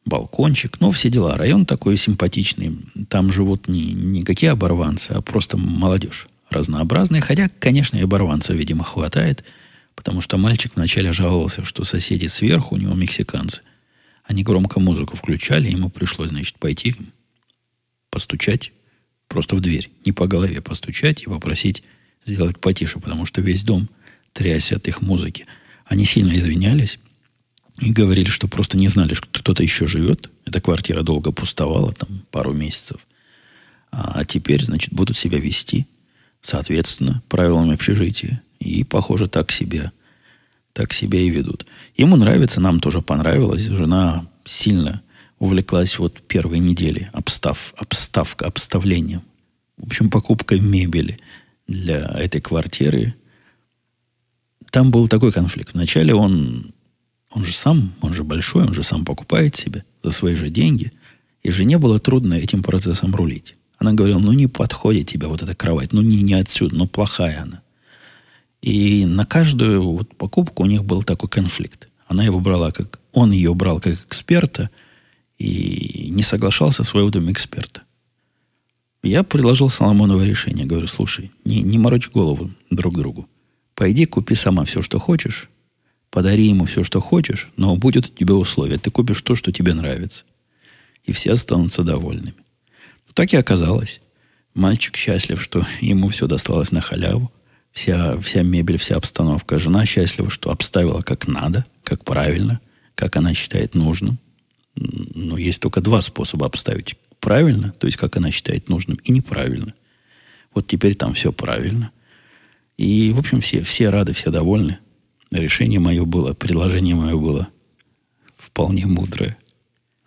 Балкончик, ну, все дела. Район такой симпатичный. Там живут не, не какие оборванцы, а просто молодежь разнообразная. Хотя, конечно, и оборванцев, видимо, хватает, потому что мальчик вначале жаловался, что соседи сверху, у него мексиканцы – они громко музыку включали, ему пришлось, значит, пойти постучать просто в дверь. Не по голове постучать и попросить сделать потише, потому что весь дом трясся от их музыки. Они сильно извинялись и говорили, что просто не знали, что кто-то еще живет. Эта квартира долго пустовала, там, пару месяцев. А теперь, значит, будут себя вести, соответственно, правилам общежития. И, похоже, так себя так себя и ведут. Ему нравится, нам тоже понравилось. Жена сильно увлеклась вот первой недели обстав, обставка, обставлением. В общем, покупкой мебели для этой квартиры. Там был такой конфликт. Вначале он, он же сам, он же большой, он же сам покупает себе за свои же деньги. И жене было трудно этим процессом рулить. Она говорила, ну не подходит тебе вот эта кровать, ну не, не отсюда, ну плохая она. И на каждую вот покупку у них был такой конфликт. Она его брала как... Он ее брал как эксперта и не соглашался с выводом эксперта. Я предложил Соломоново решение. Говорю, слушай, не, не морочь голову друг другу. Пойди купи сама все, что хочешь. Подари ему все, что хочешь, но будет у тебя условие. Ты купишь то, что тебе нравится. И все останутся довольными. Так и оказалось. Мальчик счастлив, что ему все досталось на халяву вся, вся мебель, вся обстановка. Жена счастлива, что обставила как надо, как правильно, как она считает нужным. Но есть только два способа обставить. Правильно, то есть как она считает нужным, и неправильно. Вот теперь там все правильно. И, в общем, все, все рады, все довольны. Решение мое было, предложение мое было вполне мудрое.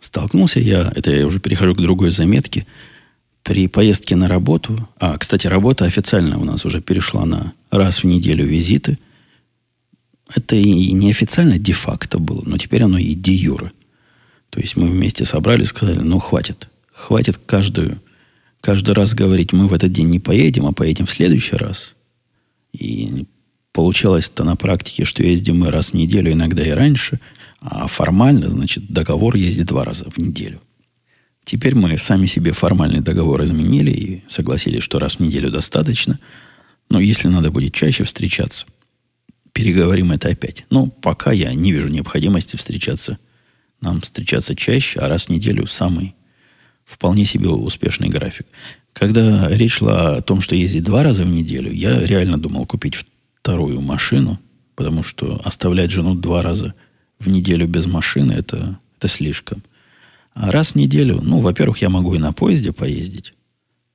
Столкнулся я, это я уже перехожу к другой заметке, при поездке на работу, а, кстати, работа официально у нас уже перешла на раз в неделю визиты, это и неофициально де-факто было, но теперь оно и де-юре. То есть мы вместе собрались и сказали, ну, хватит. Хватит каждую, каждый раз говорить, мы в этот день не поедем, а поедем в следующий раз. И получалось-то на практике, что ездим мы раз в неделю, иногда и раньше, а формально, значит, договор ездит два раза в неделю. Теперь мы сами себе формальный договор изменили и согласились, что раз в неделю достаточно. Но если надо будет чаще встречаться, переговорим это опять. Но пока я не вижу необходимости встречаться. Нам встречаться чаще, а раз в неделю самый вполне себе успешный график. Когда речь шла о том, что ездить два раза в неделю, я реально думал купить вторую машину, потому что оставлять жену два раза в неделю без машины это, это слишком. Раз в неделю, ну, во-первых, я могу и на поезде поездить,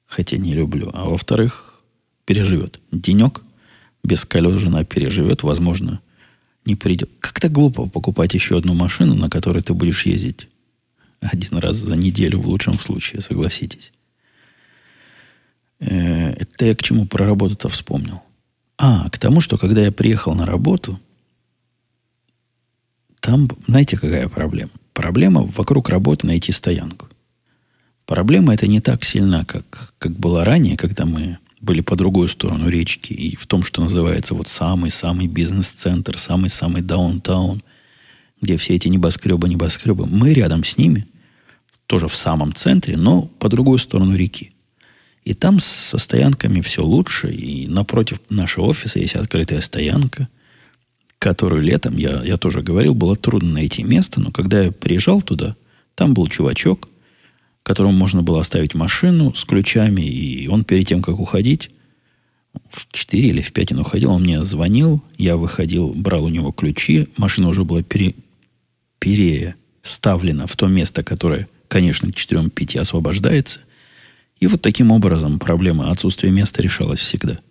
хотя не люблю. А во-вторых, переживет. Денек без колес жена переживет, возможно, не придет. Как-то глупо покупать еще одну машину, на которой ты будешь ездить один раз за неделю в лучшем случае, согласитесь. Э, это я к чему про работу-то вспомнил. А, к тому, что когда я приехал на работу, там, знаете, какая проблема? Проблема вокруг работы найти стоянку. Проблема это не так сильна, как, как была ранее, когда мы были по другую сторону речки и в том, что называется вот самый-самый бизнес-центр, самый-самый даунтаун, где все эти небоскребы, небоскребы. Мы рядом с ними, тоже в самом центре, но по другую сторону реки. И там со стоянками все лучше, и напротив нашего офиса есть открытая стоянка – которую летом, я, я тоже говорил, было трудно найти место, но когда я приезжал туда, там был чувачок, которому можно было оставить машину с ключами, и он перед тем, как уходить, в 4 или в 5 он уходил, он мне звонил, я выходил, брал у него ключи, машина уже была пере, переставлена в то место, которое, конечно, к 4-5 освобождается. И вот таким образом проблема отсутствия места решалась всегда –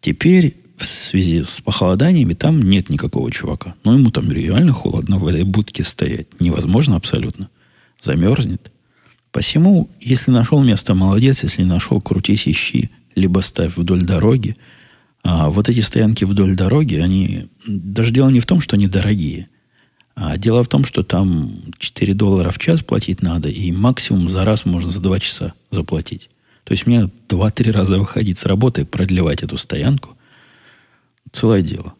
Теперь в связи с похолоданиями там нет никакого чувака. Но ему там реально холодно в этой будке стоять. Невозможно абсолютно. Замерзнет. Посему, если нашел место, молодец. Если нашел, крутись, ищи. Либо ставь вдоль дороги. А вот эти стоянки вдоль дороги, они... Даже дело не в том, что они дорогие. А дело в том, что там 4 доллара в час платить надо, и максимум за раз можно за 2 часа заплатить. То есть мне 2-3 раза выходить с работы, продлевать эту стоянку, целое дело.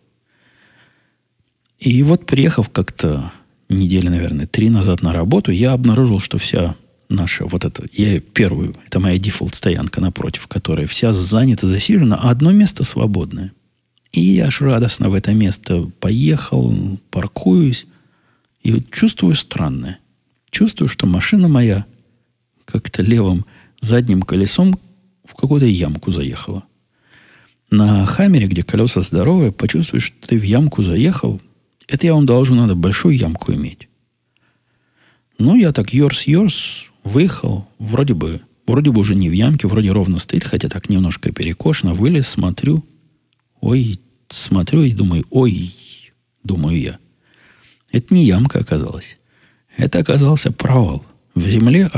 И вот приехав как-то недели, наверное, три назад на работу, я обнаружил, что вся наша вот эта, я первую, это моя дефолт-стоянка напротив, которая вся занята, засижена, а одно место свободное. И я аж радостно в это место поехал, паркуюсь, и чувствую странное. Чувствую, что машина моя как-то левым задним колесом в какую-то ямку заехала. На Хаммере, где колеса здоровые, почувствуешь, что ты в ямку заехал. Это я вам должен, надо большую ямку иметь. Ну, я так ерс-ерс выехал. Вроде бы, вроде бы уже не в ямке, вроде ровно стоит, хотя так немножко перекошено. Вылез, смотрю. Ой, смотрю и думаю, ой, думаю я. Это не ямка оказалась. Это оказался провал. В земле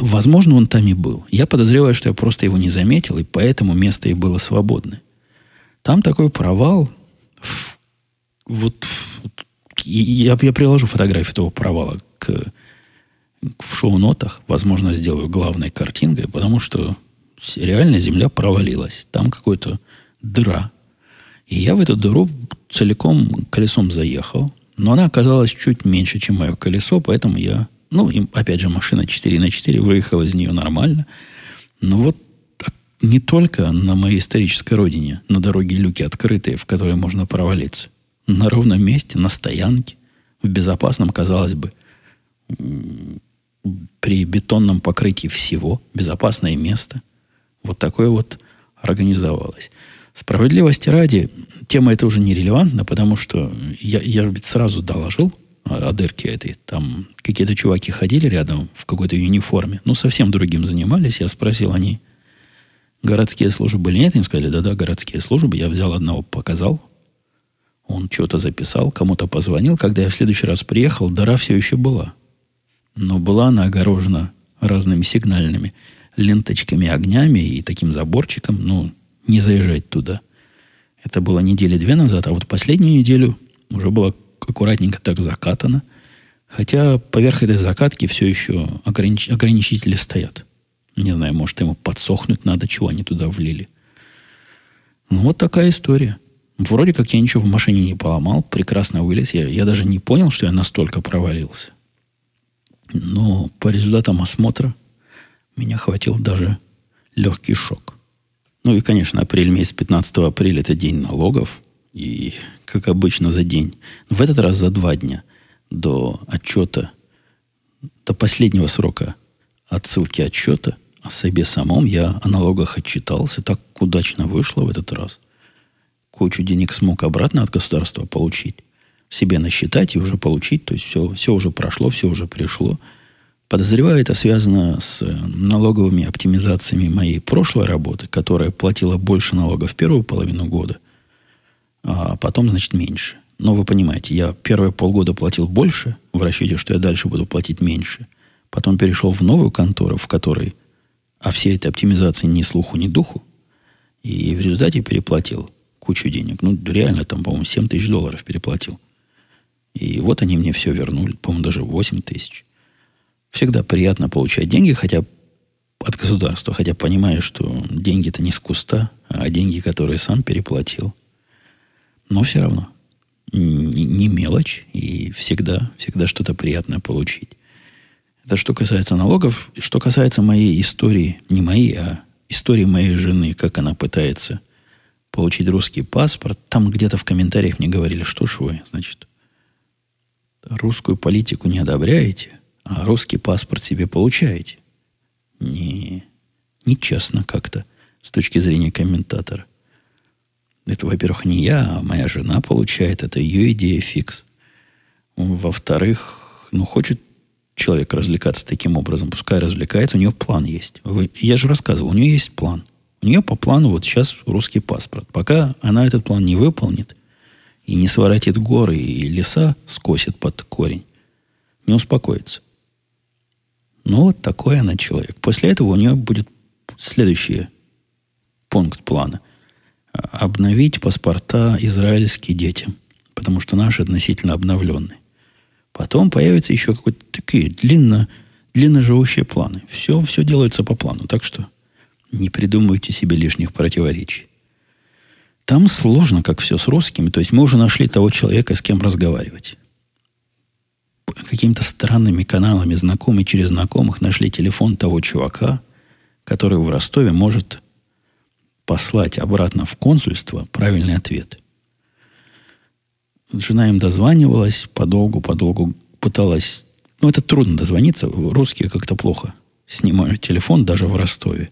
Возможно, он там и был. Я подозреваю, что я просто его не заметил, и поэтому место и было свободное. Там такой провал. Вот, вот я, я приложу фотографию этого провала к, в шоу-нотах. Возможно, сделаю главной картинкой, потому что реально земля провалилась. Там какой-то дыра. И я в эту дыру целиком колесом заехал. Но она оказалась чуть меньше, чем мое колесо, поэтому я ну, и, опять же, машина 4 на 4 выехала из нее нормально. Но вот не только на моей исторической родине на дороге люки открытые, в которые можно провалиться. На ровном месте, на стоянке, в безопасном, казалось бы, при бетонном покрытии всего, безопасное место. Вот такое вот организовалось. Справедливости ради, тема эта уже нерелевантна, потому что я, я ведь сразу доложил о дырке этой. Там какие-то чуваки ходили рядом в какой-то униформе. Ну, совсем другим занимались. Я спросил, они городские службы или нет? Они сказали, да-да, городские службы. Я взял одного, показал. Он что-то записал, кому-то позвонил. Когда я в следующий раз приехал, дыра все еще была. Но была она огорожена разными сигнальными ленточками, огнями и таким заборчиком. Ну, не заезжать туда. Это было недели две назад, а вот последнюю неделю уже было аккуратненько так закатано. Хотя поверх этой закатки все еще огранич... ограничители стоят. Не знаю, может, ему подсохнуть надо, чего они туда влили. Ну, вот такая история. Вроде как я ничего в машине не поломал, прекрасно вылез. Я, я даже не понял, что я настолько провалился. Но по результатам осмотра меня хватил даже легкий шок. Ну и, конечно, апрель месяц, 15 апреля, это день налогов. И, как обычно, за день. В этот раз за два дня до отчета, до последнего срока отсылки отчета о себе самом я о налогах отчитался. Так удачно вышло в этот раз. Кучу денег смог обратно от государства получить. Себе насчитать и уже получить. То есть все, все уже прошло, все уже пришло. Подозреваю, это связано с налоговыми оптимизациями моей прошлой работы, которая платила больше налогов в первую половину года – а потом, значит, меньше. Но вы понимаете, я первые полгода платил больше в расчете, что я дальше буду платить меньше. Потом перешел в новую контору, в которой о всей этой оптимизации ни слуху, ни духу. И в результате переплатил кучу денег. Ну, реально, там, по-моему, 7 тысяч долларов переплатил. И вот они мне все вернули. По-моему, даже 8 тысяч. Всегда приятно получать деньги, хотя от государства, хотя понимаю, что деньги-то не с куста, а деньги, которые сам переплатил. Но все равно не, мелочь, и всегда, всегда что-то приятное получить. Это что касается налогов. Что касается моей истории, не моей, а истории моей жены, как она пытается получить русский паспорт, там где-то в комментариях мне говорили, что ж вы, значит, русскую политику не одобряете, а русский паспорт себе получаете. Не, нечестно как-то с точки зрения комментатора. Это, во-первых, не я, а моя жена получает. Это ее идея фикс. Во-вторых, ну, хочет человек развлекаться таким образом, пускай развлекается, у нее план есть. Вы, я же рассказывал, у нее есть план. У нее по плану вот сейчас русский паспорт. Пока она этот план не выполнит и не своротит горы и леса скосит под корень, не успокоится. Ну, вот такой она человек. После этого у нее будет следующий пункт плана. Обновить паспорта израильские детям. Потому что наши относительно обновленные. Потом появятся еще какие-то такие длинно, длинноживущие планы. Все, все делается по плану. Так что не придумывайте себе лишних противоречий. Там сложно, как все с русскими. То есть мы уже нашли того человека, с кем разговаривать. Какими-то странными каналами, знакомые через знакомых, нашли телефон того чувака, который в Ростове может послать обратно в консульство правильный ответ. Жена им дозванивалась, подолгу-подолгу пыталась... Ну, это трудно дозвониться. Русские как-то плохо снимают телефон, даже в Ростове.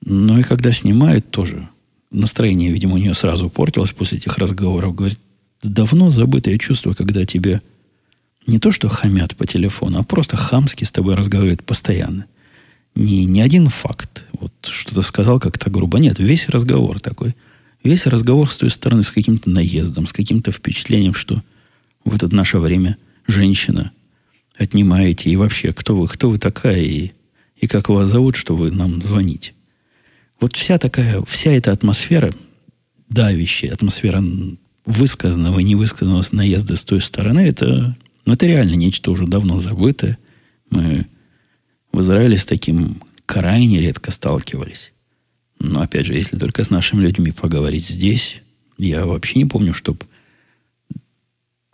Ну и когда снимают, тоже настроение, видимо, у нее сразу портилось после этих разговоров. Говорит, давно забытое чувство, когда тебе не то что хамят по телефону, а просто хамски с тобой разговаривают постоянно. Не, не один факт. Вот что-то сказал как-то грубо. Нет, весь разговор такой. Весь разговор с той стороны с каким-то наездом, с каким-то впечатлением, что в это наше время женщина отнимаете. И вообще, кто вы, кто вы такая, и, и как вас зовут, что вы нам звоните. Вот вся такая, вся эта атмосфера, давящая, атмосфера высказанного и невысказанного наезда с той стороны, это, ну, это реально нечто уже давно забытое. Мы в Израиле с таким крайне редко сталкивались. Но, опять же, если только с нашими людьми поговорить здесь, я вообще не помню, чтобы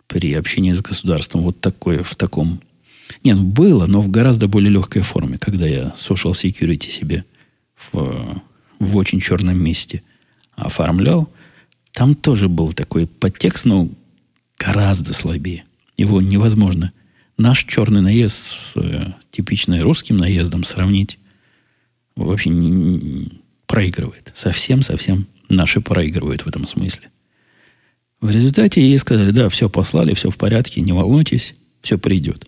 при общении с государством вот такое, в таком... Нет, ну, было, но в гораздо более легкой форме, когда я social security себе в в очень черном месте оформлял, там тоже был такой подтекст, но гораздо слабее. Его невозможно. Наш черный наезд с э, типичным русским наездом сравнить вообще не, не проигрывает. Совсем-совсем наши проигрывают в этом смысле. В результате ей сказали, да, все послали, все в порядке, не волнуйтесь, все придет.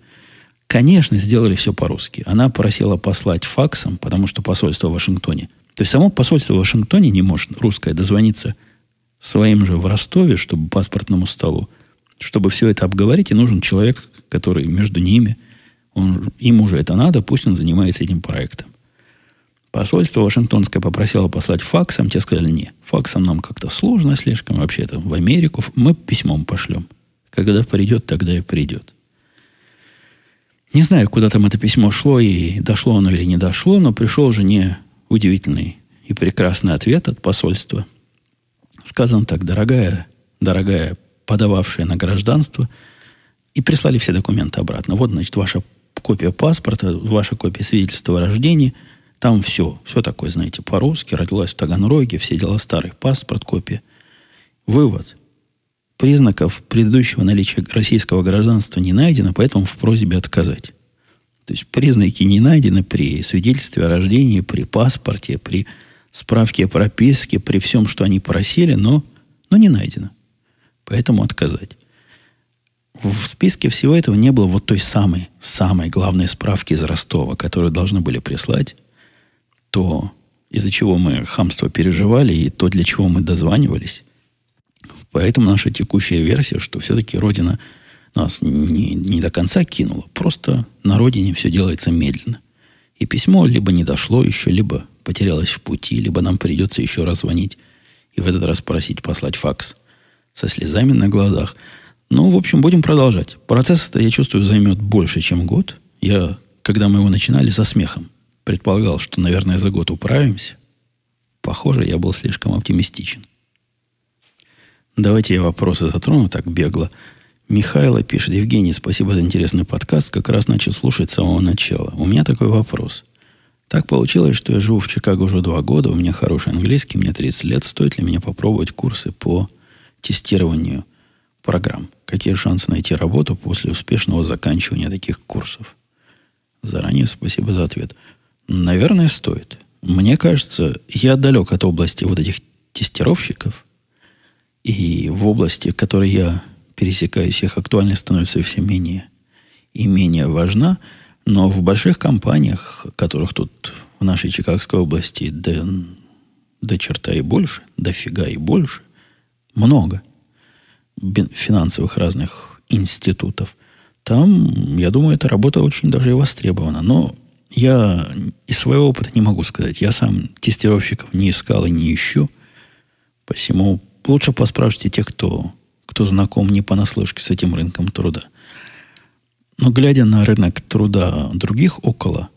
Конечно, сделали все по-русски. Она просила послать факсом, потому что посольство в Вашингтоне – то есть само посольство в Вашингтоне не может русское дозвониться своим же в Ростове, чтобы паспортному столу, чтобы все это обговорить, и нужен человек, который между ними, он, им уже это надо, пусть он занимается этим проектом. Посольство Вашингтонское попросило послать факсом, те сказали, не, факсом нам как-то сложно слишком, вообще это в Америку, мы письмом пошлем. Когда придет, тогда и придет. Не знаю, куда там это письмо шло, и дошло оно или не дошло, но пришел же не удивительный и прекрасный ответ от посольства. Сказано так, дорогая, дорогая, подававшая на гражданство, и прислали все документы обратно. Вот, значит, ваша копия паспорта, ваша копия свидетельства о рождении, там все, все такое, знаете, по-русски, родилась в Таганроге, все дела старый, паспорт, копия. Вывод. Признаков предыдущего наличия российского гражданства не найдено, поэтому в просьбе отказать. То есть признаки не найдены при свидетельстве о рождении, при паспорте, при справке о прописке, при всем, что они просили, но, но не найдено. Поэтому отказать. В списке всего этого не было вот той самой, самой главной справки из Ростова, которую должны были прислать, то, из-за чего мы хамство переживали, и то, для чего мы дозванивались. Поэтому наша текущая версия, что все-таки Родина – нас не, не до конца кинуло. Просто на родине все делается медленно. И письмо либо не дошло еще, либо потерялось в пути, либо нам придется еще раз звонить и в этот раз просить послать факс со слезами на глазах. Ну, в общем, будем продолжать. Процесс это, я чувствую, займет больше, чем год. Я, когда мы его начинали, со смехом предполагал, что, наверное, за год управимся. Похоже, я был слишком оптимистичен. Давайте я вопросы затрону так бегло. Михайло пишет, Евгений, спасибо за интересный подкаст. Как раз начал слушать с самого начала. У меня такой вопрос. Так получилось, что я живу в Чикаго уже два года, у меня хороший английский, мне 30 лет. Стоит ли мне попробовать курсы по тестированию программ? Какие шансы найти работу после успешного заканчивания таких курсов? Заранее спасибо за ответ. Наверное, стоит. Мне кажется, я далек от области вот этих тестировщиков. И в области, в которой я пересекаюсь, их актуальность становится все менее и менее важна. Но в больших компаниях, которых тут в нашей Чикагской области, да до черта и больше, дофига и больше, много финансовых разных институтов, там, я думаю, эта работа очень даже и востребована. Но я из своего опыта не могу сказать. Я сам тестировщиков не искал и не ищу. Посему лучше поспрашивайте тех, кто, кто знаком не понаслышке с этим рынком труда. Но глядя на рынок труда других около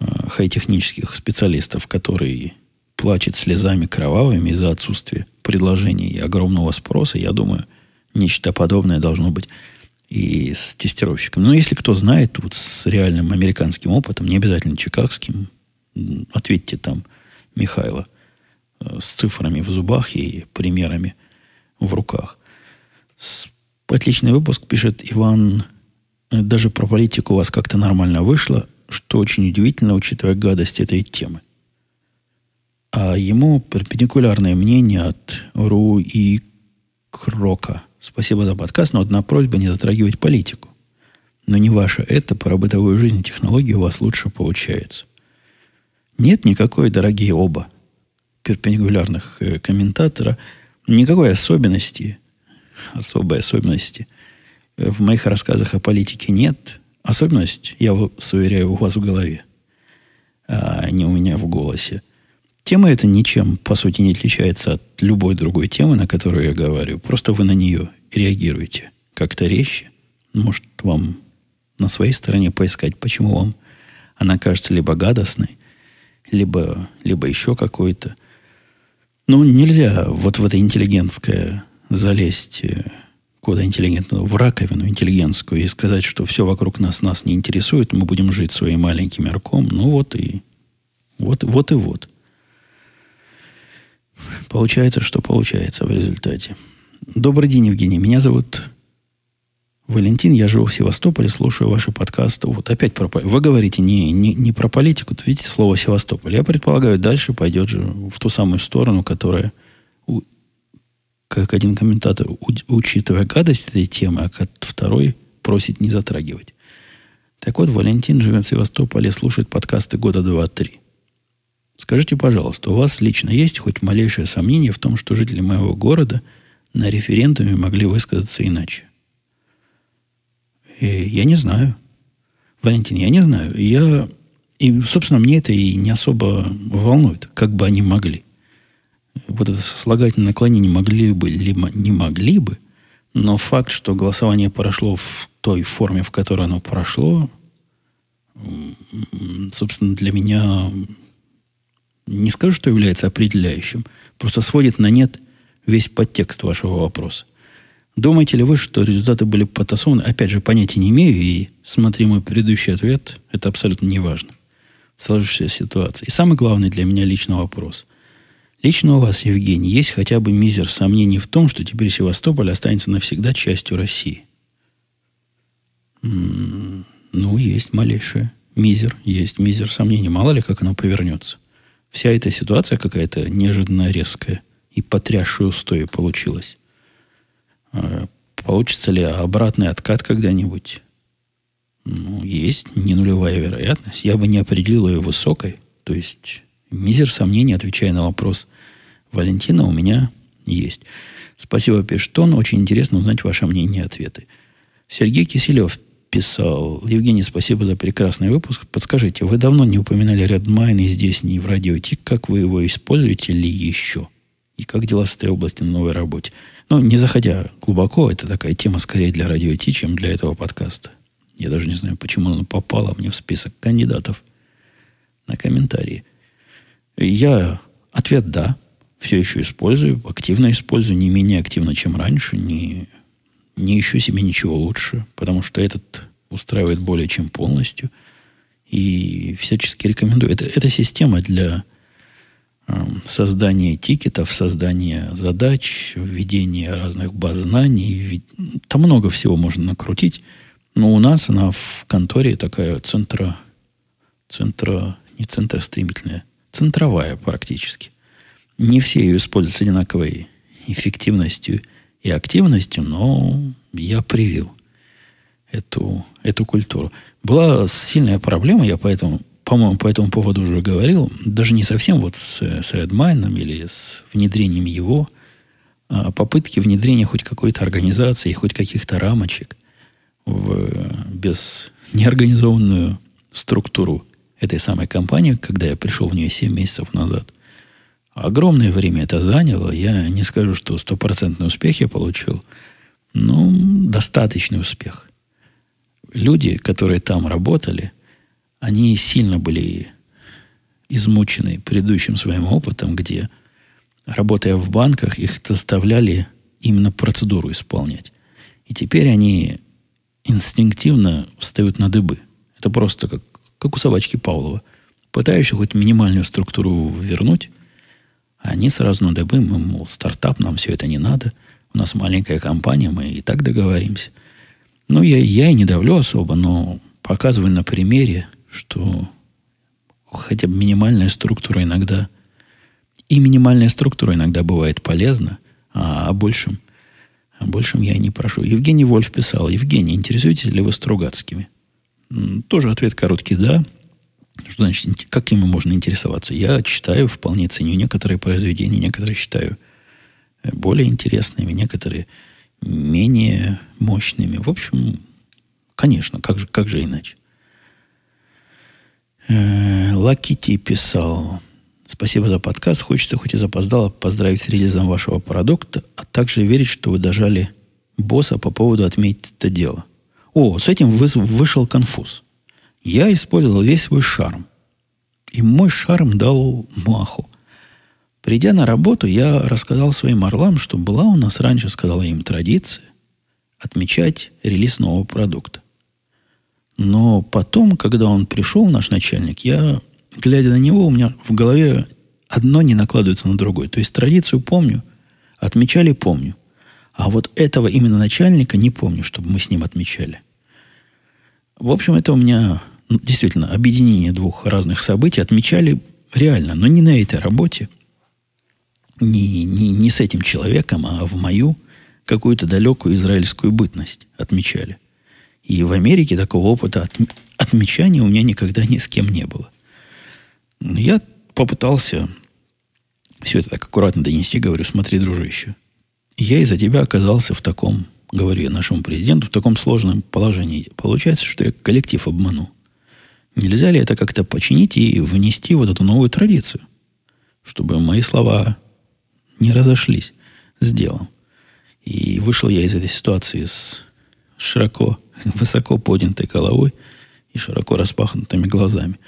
э, хай-технических специалистов, которые плачут слезами кровавыми из-за отсутствия предложений и огромного спроса, я думаю, нечто подобное должно быть и с тестировщиком. Но если кто знает вот с реальным американским опытом, не обязательно чикагским, ответьте там Михайло э, с цифрами в зубах и примерами в руках. Отличный выпуск, пишет Иван. Э, даже про политику у вас как-то нормально вышло, что очень удивительно, учитывая гадость этой темы. А ему перпендикулярное мнение от Ру и Крока – Спасибо за подкаст, но одна просьба не затрагивать политику. Но не ваше это, про бытовую жизнь и технологии у вас лучше получается. Нет никакой, дорогие оба, перпендикулярных э, комментатора, никакой особенности, особой особенности э, в моих рассказах о политике нет. Особенность, я вас уверяю, у вас в голове, а не у меня в голосе – Тема эта ничем, по сути, не отличается от любой другой темы, на которую я говорю. Просто вы на нее реагируете как-то резче. Может, вам на своей стороне поискать, почему вам она кажется либо гадостной, либо, либо еще какой-то. Ну, нельзя вот в это интеллигентское залезть э, куда интеллигентного, в раковину интеллигентскую и сказать, что все вокруг нас нас не интересует, мы будем жить своим маленьким мирком. Ну вот и вот, вот и вот. Получается, что получается в результате. Добрый день, Евгений. Меня зовут Валентин. Я живу в Севастополе, слушаю ваши подкасты. Вот опять про... Вы говорите не, не, не про политику, видите слово Севастополь. Я предполагаю, дальше пойдет же в ту самую сторону, которая, как один комментатор, учитывая гадость этой темы, а второй просит не затрагивать. Так вот, Валентин живет в Севастополе, слушает подкасты года два-три. Скажите, пожалуйста, у вас лично есть хоть малейшее сомнение в том, что жители моего города на референдуме могли высказаться иначе? И э, я не знаю. Валентин, я не знаю. Я... И, собственно, мне это и не особо волнует, как бы они могли. Вот это сослагательное наклонение могли бы, либо не могли бы, но факт, что голосование прошло в той форме, в которой оно прошло, собственно, для меня не скажу, что является определяющим, просто сводит на нет весь подтекст вашего вопроса. Думаете ли вы, что результаты были потасованы? Опять же, понятия не имею, и смотри мой предыдущий ответ, это абсолютно не важно. Сложившаяся ситуация. И самый главный для меня личный вопрос. Лично у вас, Евгений, есть хотя бы мизер сомнений в том, что теперь Севастополь останется навсегда частью России? М-м, ну, есть малейшее. Мизер, есть мизер сомнений. Мало ли, как оно повернется вся эта ситуация какая-то неожиданно резкая и потрясшая устои получилась. А, получится ли обратный откат когда-нибудь? Ну, есть не нулевая вероятность. Я бы не определил ее высокой. То есть мизер сомнений, отвечая на вопрос Валентина, у меня есть. Спасибо, Пештон. Очень интересно узнать ваше мнение и ответы. Сергей Киселев писал, Евгений, спасибо за прекрасный выпуск. Подскажите, вы давно не упоминали Redmine и здесь, не в радио Тик. Как вы его используете ли еще? И как дела с этой области на новой работе? Ну, не заходя глубоко, это такая тема скорее для радио Ти, чем для этого подкаста. Я даже не знаю, почему она попала мне в список кандидатов на комментарии. Я ответ да, все еще использую, активно использую, не менее активно, чем раньше, не не ищу себе ничего лучше, потому что этот устраивает более чем полностью. И всячески рекомендую. Это, это система для э, создания тикетов, создания задач, введения разных баз знаний. Там много всего можно накрутить. Но у нас она в конторе такая центра, центра, не центростремительная, центровая практически. Не все ее используют с одинаковой эффективностью – и активностью, но я привил эту, эту культуру. Была сильная проблема, я поэтому по-моему, по этому поводу уже говорил, даже не совсем вот с, с Redmine или с внедрением его, а попытки внедрения хоть какой-то организации, хоть каких-то рамочек в без неорганизованную структуру этой самой компании, когда я пришел в нее 7 месяцев назад. Огромное время это заняло. Я не скажу, что стопроцентный успех я получил. но достаточный успех. Люди, которые там работали, они сильно были измучены предыдущим своим опытом, где, работая в банках, их заставляли именно процедуру исполнять. И теперь они инстинктивно встают на дыбы. Это просто как, как у собачки Павлова. Пытающие хоть минимальную структуру вернуть, они сразу на дыбы, мы, мол, стартап, нам все это не надо. У нас маленькая компания, мы и так договоримся. Ну, я, я и не давлю особо, но показываю на примере, что хотя бы минимальная структура иногда и минимальная структура иногда бывает полезна, а о большем, о большем я и не прошу. Евгений Вольф писал, Евгений, интересуетесь ли вы Стругацкими? Тоже ответ короткий «да». Что значит, какими можно интересоваться? Я читаю, вполне ценю некоторые произведения, некоторые считаю э, более интересными, некоторые менее мощными. В общем, конечно, как же, как же иначе? Э, Лакити писал. Спасибо за подкаст. Хочется, хоть и запоздало, поздравить с релизом вашего продукта, а также верить, что вы дожали босса по поводу отметить это дело. О, с этим вышел конфуз. Я использовал весь свой шарм. И мой шарм дал маху. Придя на работу, я рассказал своим орлам, что была у нас раньше, сказала им, традиция отмечать релиз нового продукта. Но потом, когда он пришел, наш начальник, я, глядя на него, у меня в голове одно не накладывается на другое. То есть традицию помню, отмечали помню. А вот этого именно начальника не помню, чтобы мы с ним отмечали. В общем, это у меня действительно объединение двух разных событий. Отмечали реально, но не на этой работе, не, не, не с этим человеком, а в мою какую-то далекую израильскую бытность отмечали. И в Америке такого опыта от, отмечания у меня никогда ни с кем не было. Я попытался все это так аккуратно донести, говорю, смотри, дружище, я из-за тебя оказался в таком, говорю я нашему президенту, в таком сложном положении. Получается, что я коллектив обманул. Нельзя ли это как-то починить и внести вот эту новую традицию, чтобы мои слова не разошлись с делом? И вышел я из этой ситуации с широко, высоко поднятой головой и широко распахнутыми глазами.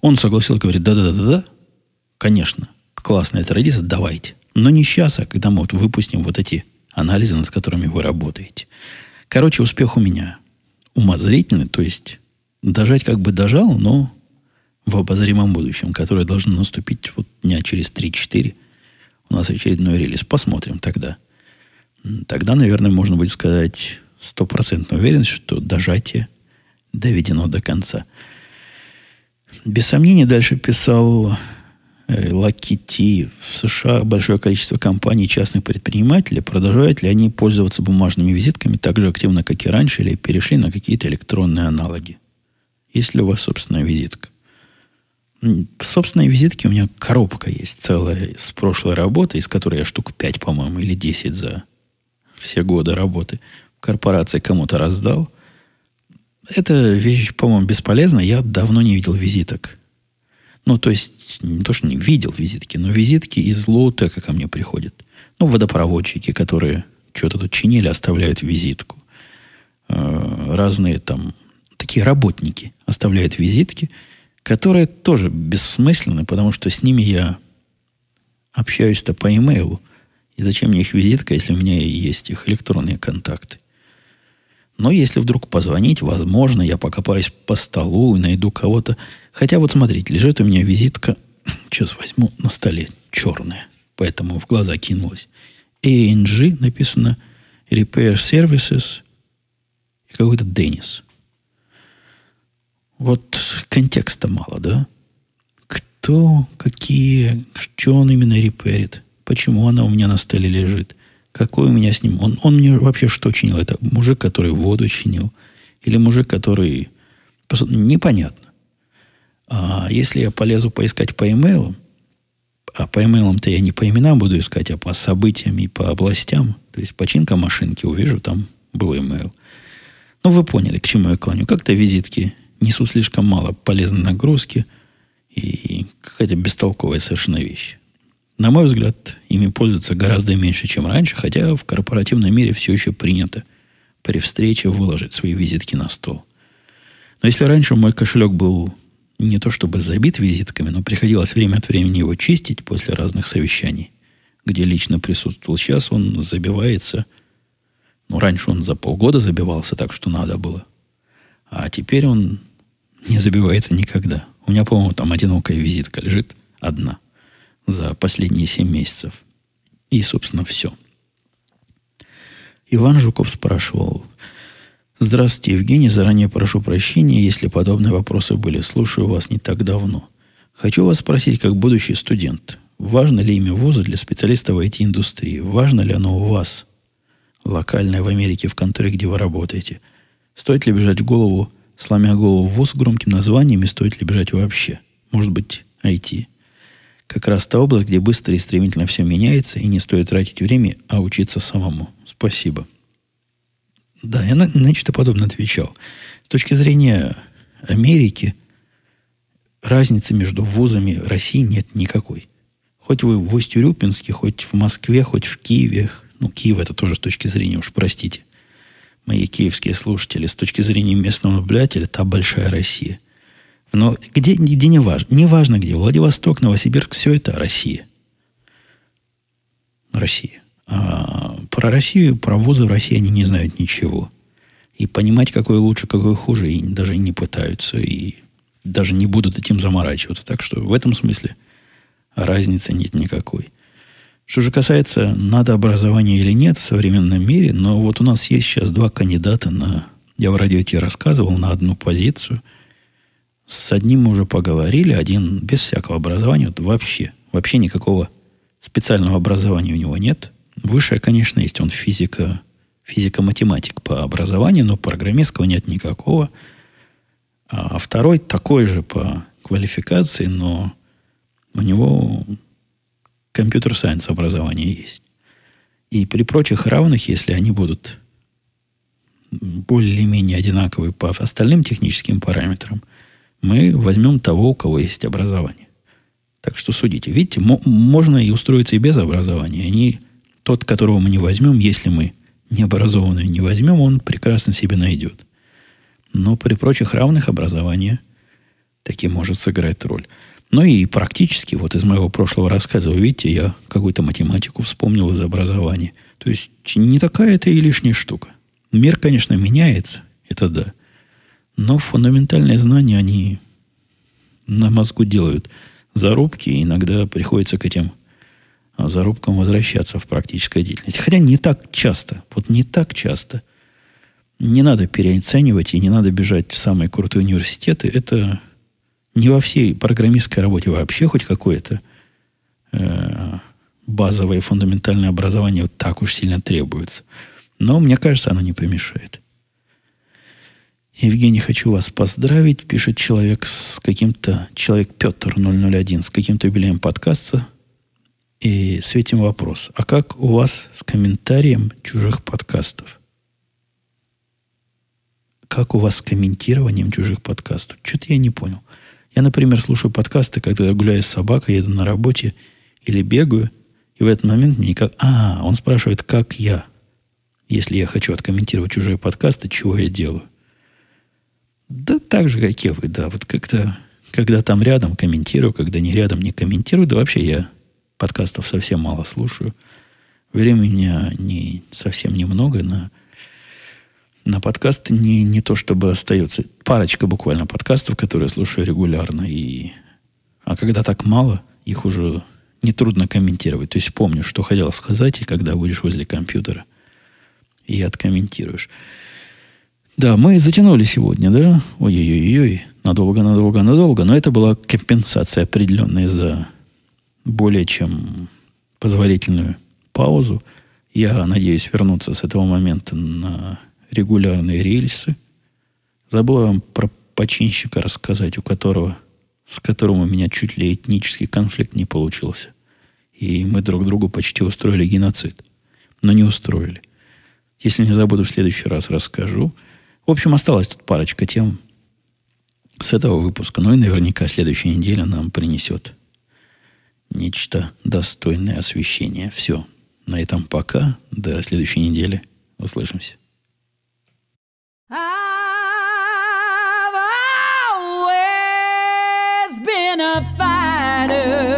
Он согласился, говорит, да-да-да-да, конечно, классная традиция, давайте. Но не сейчас, а когда мы вот выпустим вот эти анализы, над которыми вы работаете. Короче, успех у меня умозрительный, то есть дожать как бы дожал, но в обозримом будущем, которое должно наступить вот дня через 3-4, у нас очередной релиз. Посмотрим тогда. Тогда, наверное, можно будет сказать стопроцентно уверен, что дожатие доведено до конца. Без сомнения, дальше писал э, Лакити. В США большое количество компаний частных предпринимателей. Продолжают ли они пользоваться бумажными визитками так же активно, как и раньше, или перешли на какие-то электронные аналоги? Есть ли у вас собственная визитка? Собственные визитки у меня коробка есть целая с прошлой работы, из которой я штук 5, по-моему, или 10 за все годы работы корпорации кому-то раздал. Это вещь, по-моему, бесполезна. Я давно не видел визиток. Ну, то есть, не то, что не видел визитки, но визитки из лоутека ко мне приходят. Ну, водопроводчики, которые что-то тут чинили, оставляют визитку. Э, разные там такие работники оставляют визитки, которые тоже бессмысленны, потому что с ними я общаюсь-то по имейлу. И зачем мне их визитка, если у меня есть их электронные контакты? Но если вдруг позвонить, возможно, я покопаюсь по столу и найду кого-то. Хотя вот смотрите, лежит у меня визитка. Сейчас возьму на столе черная. Поэтому в глаза кинулась. ANG написано Repair Services и какой-то Деннис. Вот контекста мало, да? Кто, какие, что он именно реперит? Почему она у меня на столе лежит? Какой у меня с ним? Он, он мне вообще что чинил? Это мужик, который воду чинил? Или мужик, который... Непонятно. А если я полезу поискать по имейлам, а по имейлам-то я не по именам буду искать, а по событиям и по областям, то есть починка машинки, увижу, там был имейл. Ну, вы поняли, к чему я клоню. Как-то визитки несут слишком мало полезной нагрузки и какая-то бестолковая совершенно вещь. На мой взгляд, ими пользуются гораздо меньше, чем раньше, хотя в корпоративном мире все еще принято при встрече выложить свои визитки на стол. Но если раньше мой кошелек был не то чтобы забит визитками, но приходилось время от времени его чистить после разных совещаний, где лично присутствовал. Сейчас он забивается. Ну, раньше он за полгода забивался так, что надо было. А теперь он не забивается никогда. У меня, по-моему, там одинокая визитка лежит одна за последние семь месяцев. И, собственно, все. Иван Жуков спрашивал, Здравствуйте, Евгений. Заранее прошу прощения, если подобные вопросы были. Слушаю вас не так давно. Хочу вас спросить, как будущий студент, важно ли имя вуза для специалиста в IT-индустрии? Важно ли оно у вас, локальное в Америке, в конторе, где вы работаете? Стоит ли бежать в голову, сломя голову в вуз с громким названием, и стоит ли бежать вообще? Может быть, IT? Как раз та область, где быстро и стремительно все меняется, и не стоит тратить время, а учиться самому. Спасибо. Да, я на, на нечто подобное отвечал. С точки зрения Америки, разницы между вузами России нет никакой. Хоть вы в Усть-Урюпинске, хоть в Москве, хоть в Киеве. Ну, Киев это тоже с точки зрения, уж простите, мои киевские слушатели, с точки зрения местного наблюдателя, та большая Россия. Но где, где не важно. Не важно где. Владивосток, Новосибирск, все это Россия. Россия. А про Россию, про вузы в России они не знают ничего. И понимать, какой лучше, какой хуже, и даже не пытаются, и даже не будут этим заморачиваться. Так что в этом смысле разницы нет никакой. Что же касается, надо образование или нет в современном мире, но вот у нас есть сейчас два кандидата на... Я в радио тебе рассказывал на одну позицию. С одним мы уже поговорили, один без всякого образования, вот вообще, вообще никакого специального образования у него нет. Высшее, конечно, есть. Он физика, физика-математик по образованию, но программистского нет никакого. А второй такой же по квалификации, но у него компьютер-сайенс образование есть. И при прочих равных, если они будут более-менее одинаковые по остальным техническим параметрам, мы возьмем того, у кого есть образование. Так что судите. Видите, можно и устроиться и без образования. Они тот, которого мы не возьмем, если мы необразованные не возьмем, он прекрасно себе найдет. Но при прочих равных образование таки может сыграть роль. Ну и практически, вот из моего прошлого рассказа, вы видите, я какую-то математику вспомнил из образования. То есть не такая это и лишняя штука. Мир, конечно, меняется, это да. Но фундаментальные знания, они на мозгу делают зарубки, и иногда приходится к этим а зарубкам возвращаться в практической деятельности. Хотя не так часто. Вот не так часто. Не надо переоценивать и не надо бежать в самые крутые университеты. Это не во всей программистской работе вообще хоть какое-то э, базовое фундаментальное образование вот так уж сильно требуется. Но мне кажется, оно не помешает. Евгений, хочу вас поздравить, пишет человек с каким-то, человек Петр 001, с каким-то юбилеем подкаста и светим вопрос. А как у вас с комментарием чужих подкастов? Как у вас с комментированием чужих подкастов? Что-то я не понял. Я, например, слушаю подкасты, когда гуляю с собакой, еду на работе или бегаю, и в этот момент никак... А, он спрашивает, как я, если я хочу откомментировать чужие подкасты, чего я делаю? Да так же, как и вы, да. Вот как-то, когда там рядом, комментирую, когда не рядом, не комментирую. Да вообще я подкастов совсем мало слушаю. Времени у меня не, совсем немного на, на подкаст. Не, не то, чтобы остается. Парочка буквально подкастов, которые я слушаю регулярно. И, а когда так мало, их уже нетрудно комментировать. То есть помню, что хотел сказать, и когда будешь возле компьютера, и откомментируешь. Да, мы затянули сегодня, да? Ой-ой-ой, надолго, надолго, надолго. Но это была компенсация определенная за более чем позволительную паузу. Я надеюсь вернуться с этого момента на регулярные рельсы. Забыл вам про починщика рассказать, у которого с которым у меня чуть ли этнический конфликт не получился. И мы друг другу почти устроили геноцид. Но не устроили. Если не забуду, в следующий раз расскажу. В общем, осталась тут парочка тем с этого выпуска. Ну и наверняка следующая неделя нам принесет нечто достойное освещения. Все. На этом пока. До следующей недели. Услышимся. I've always been a fighter.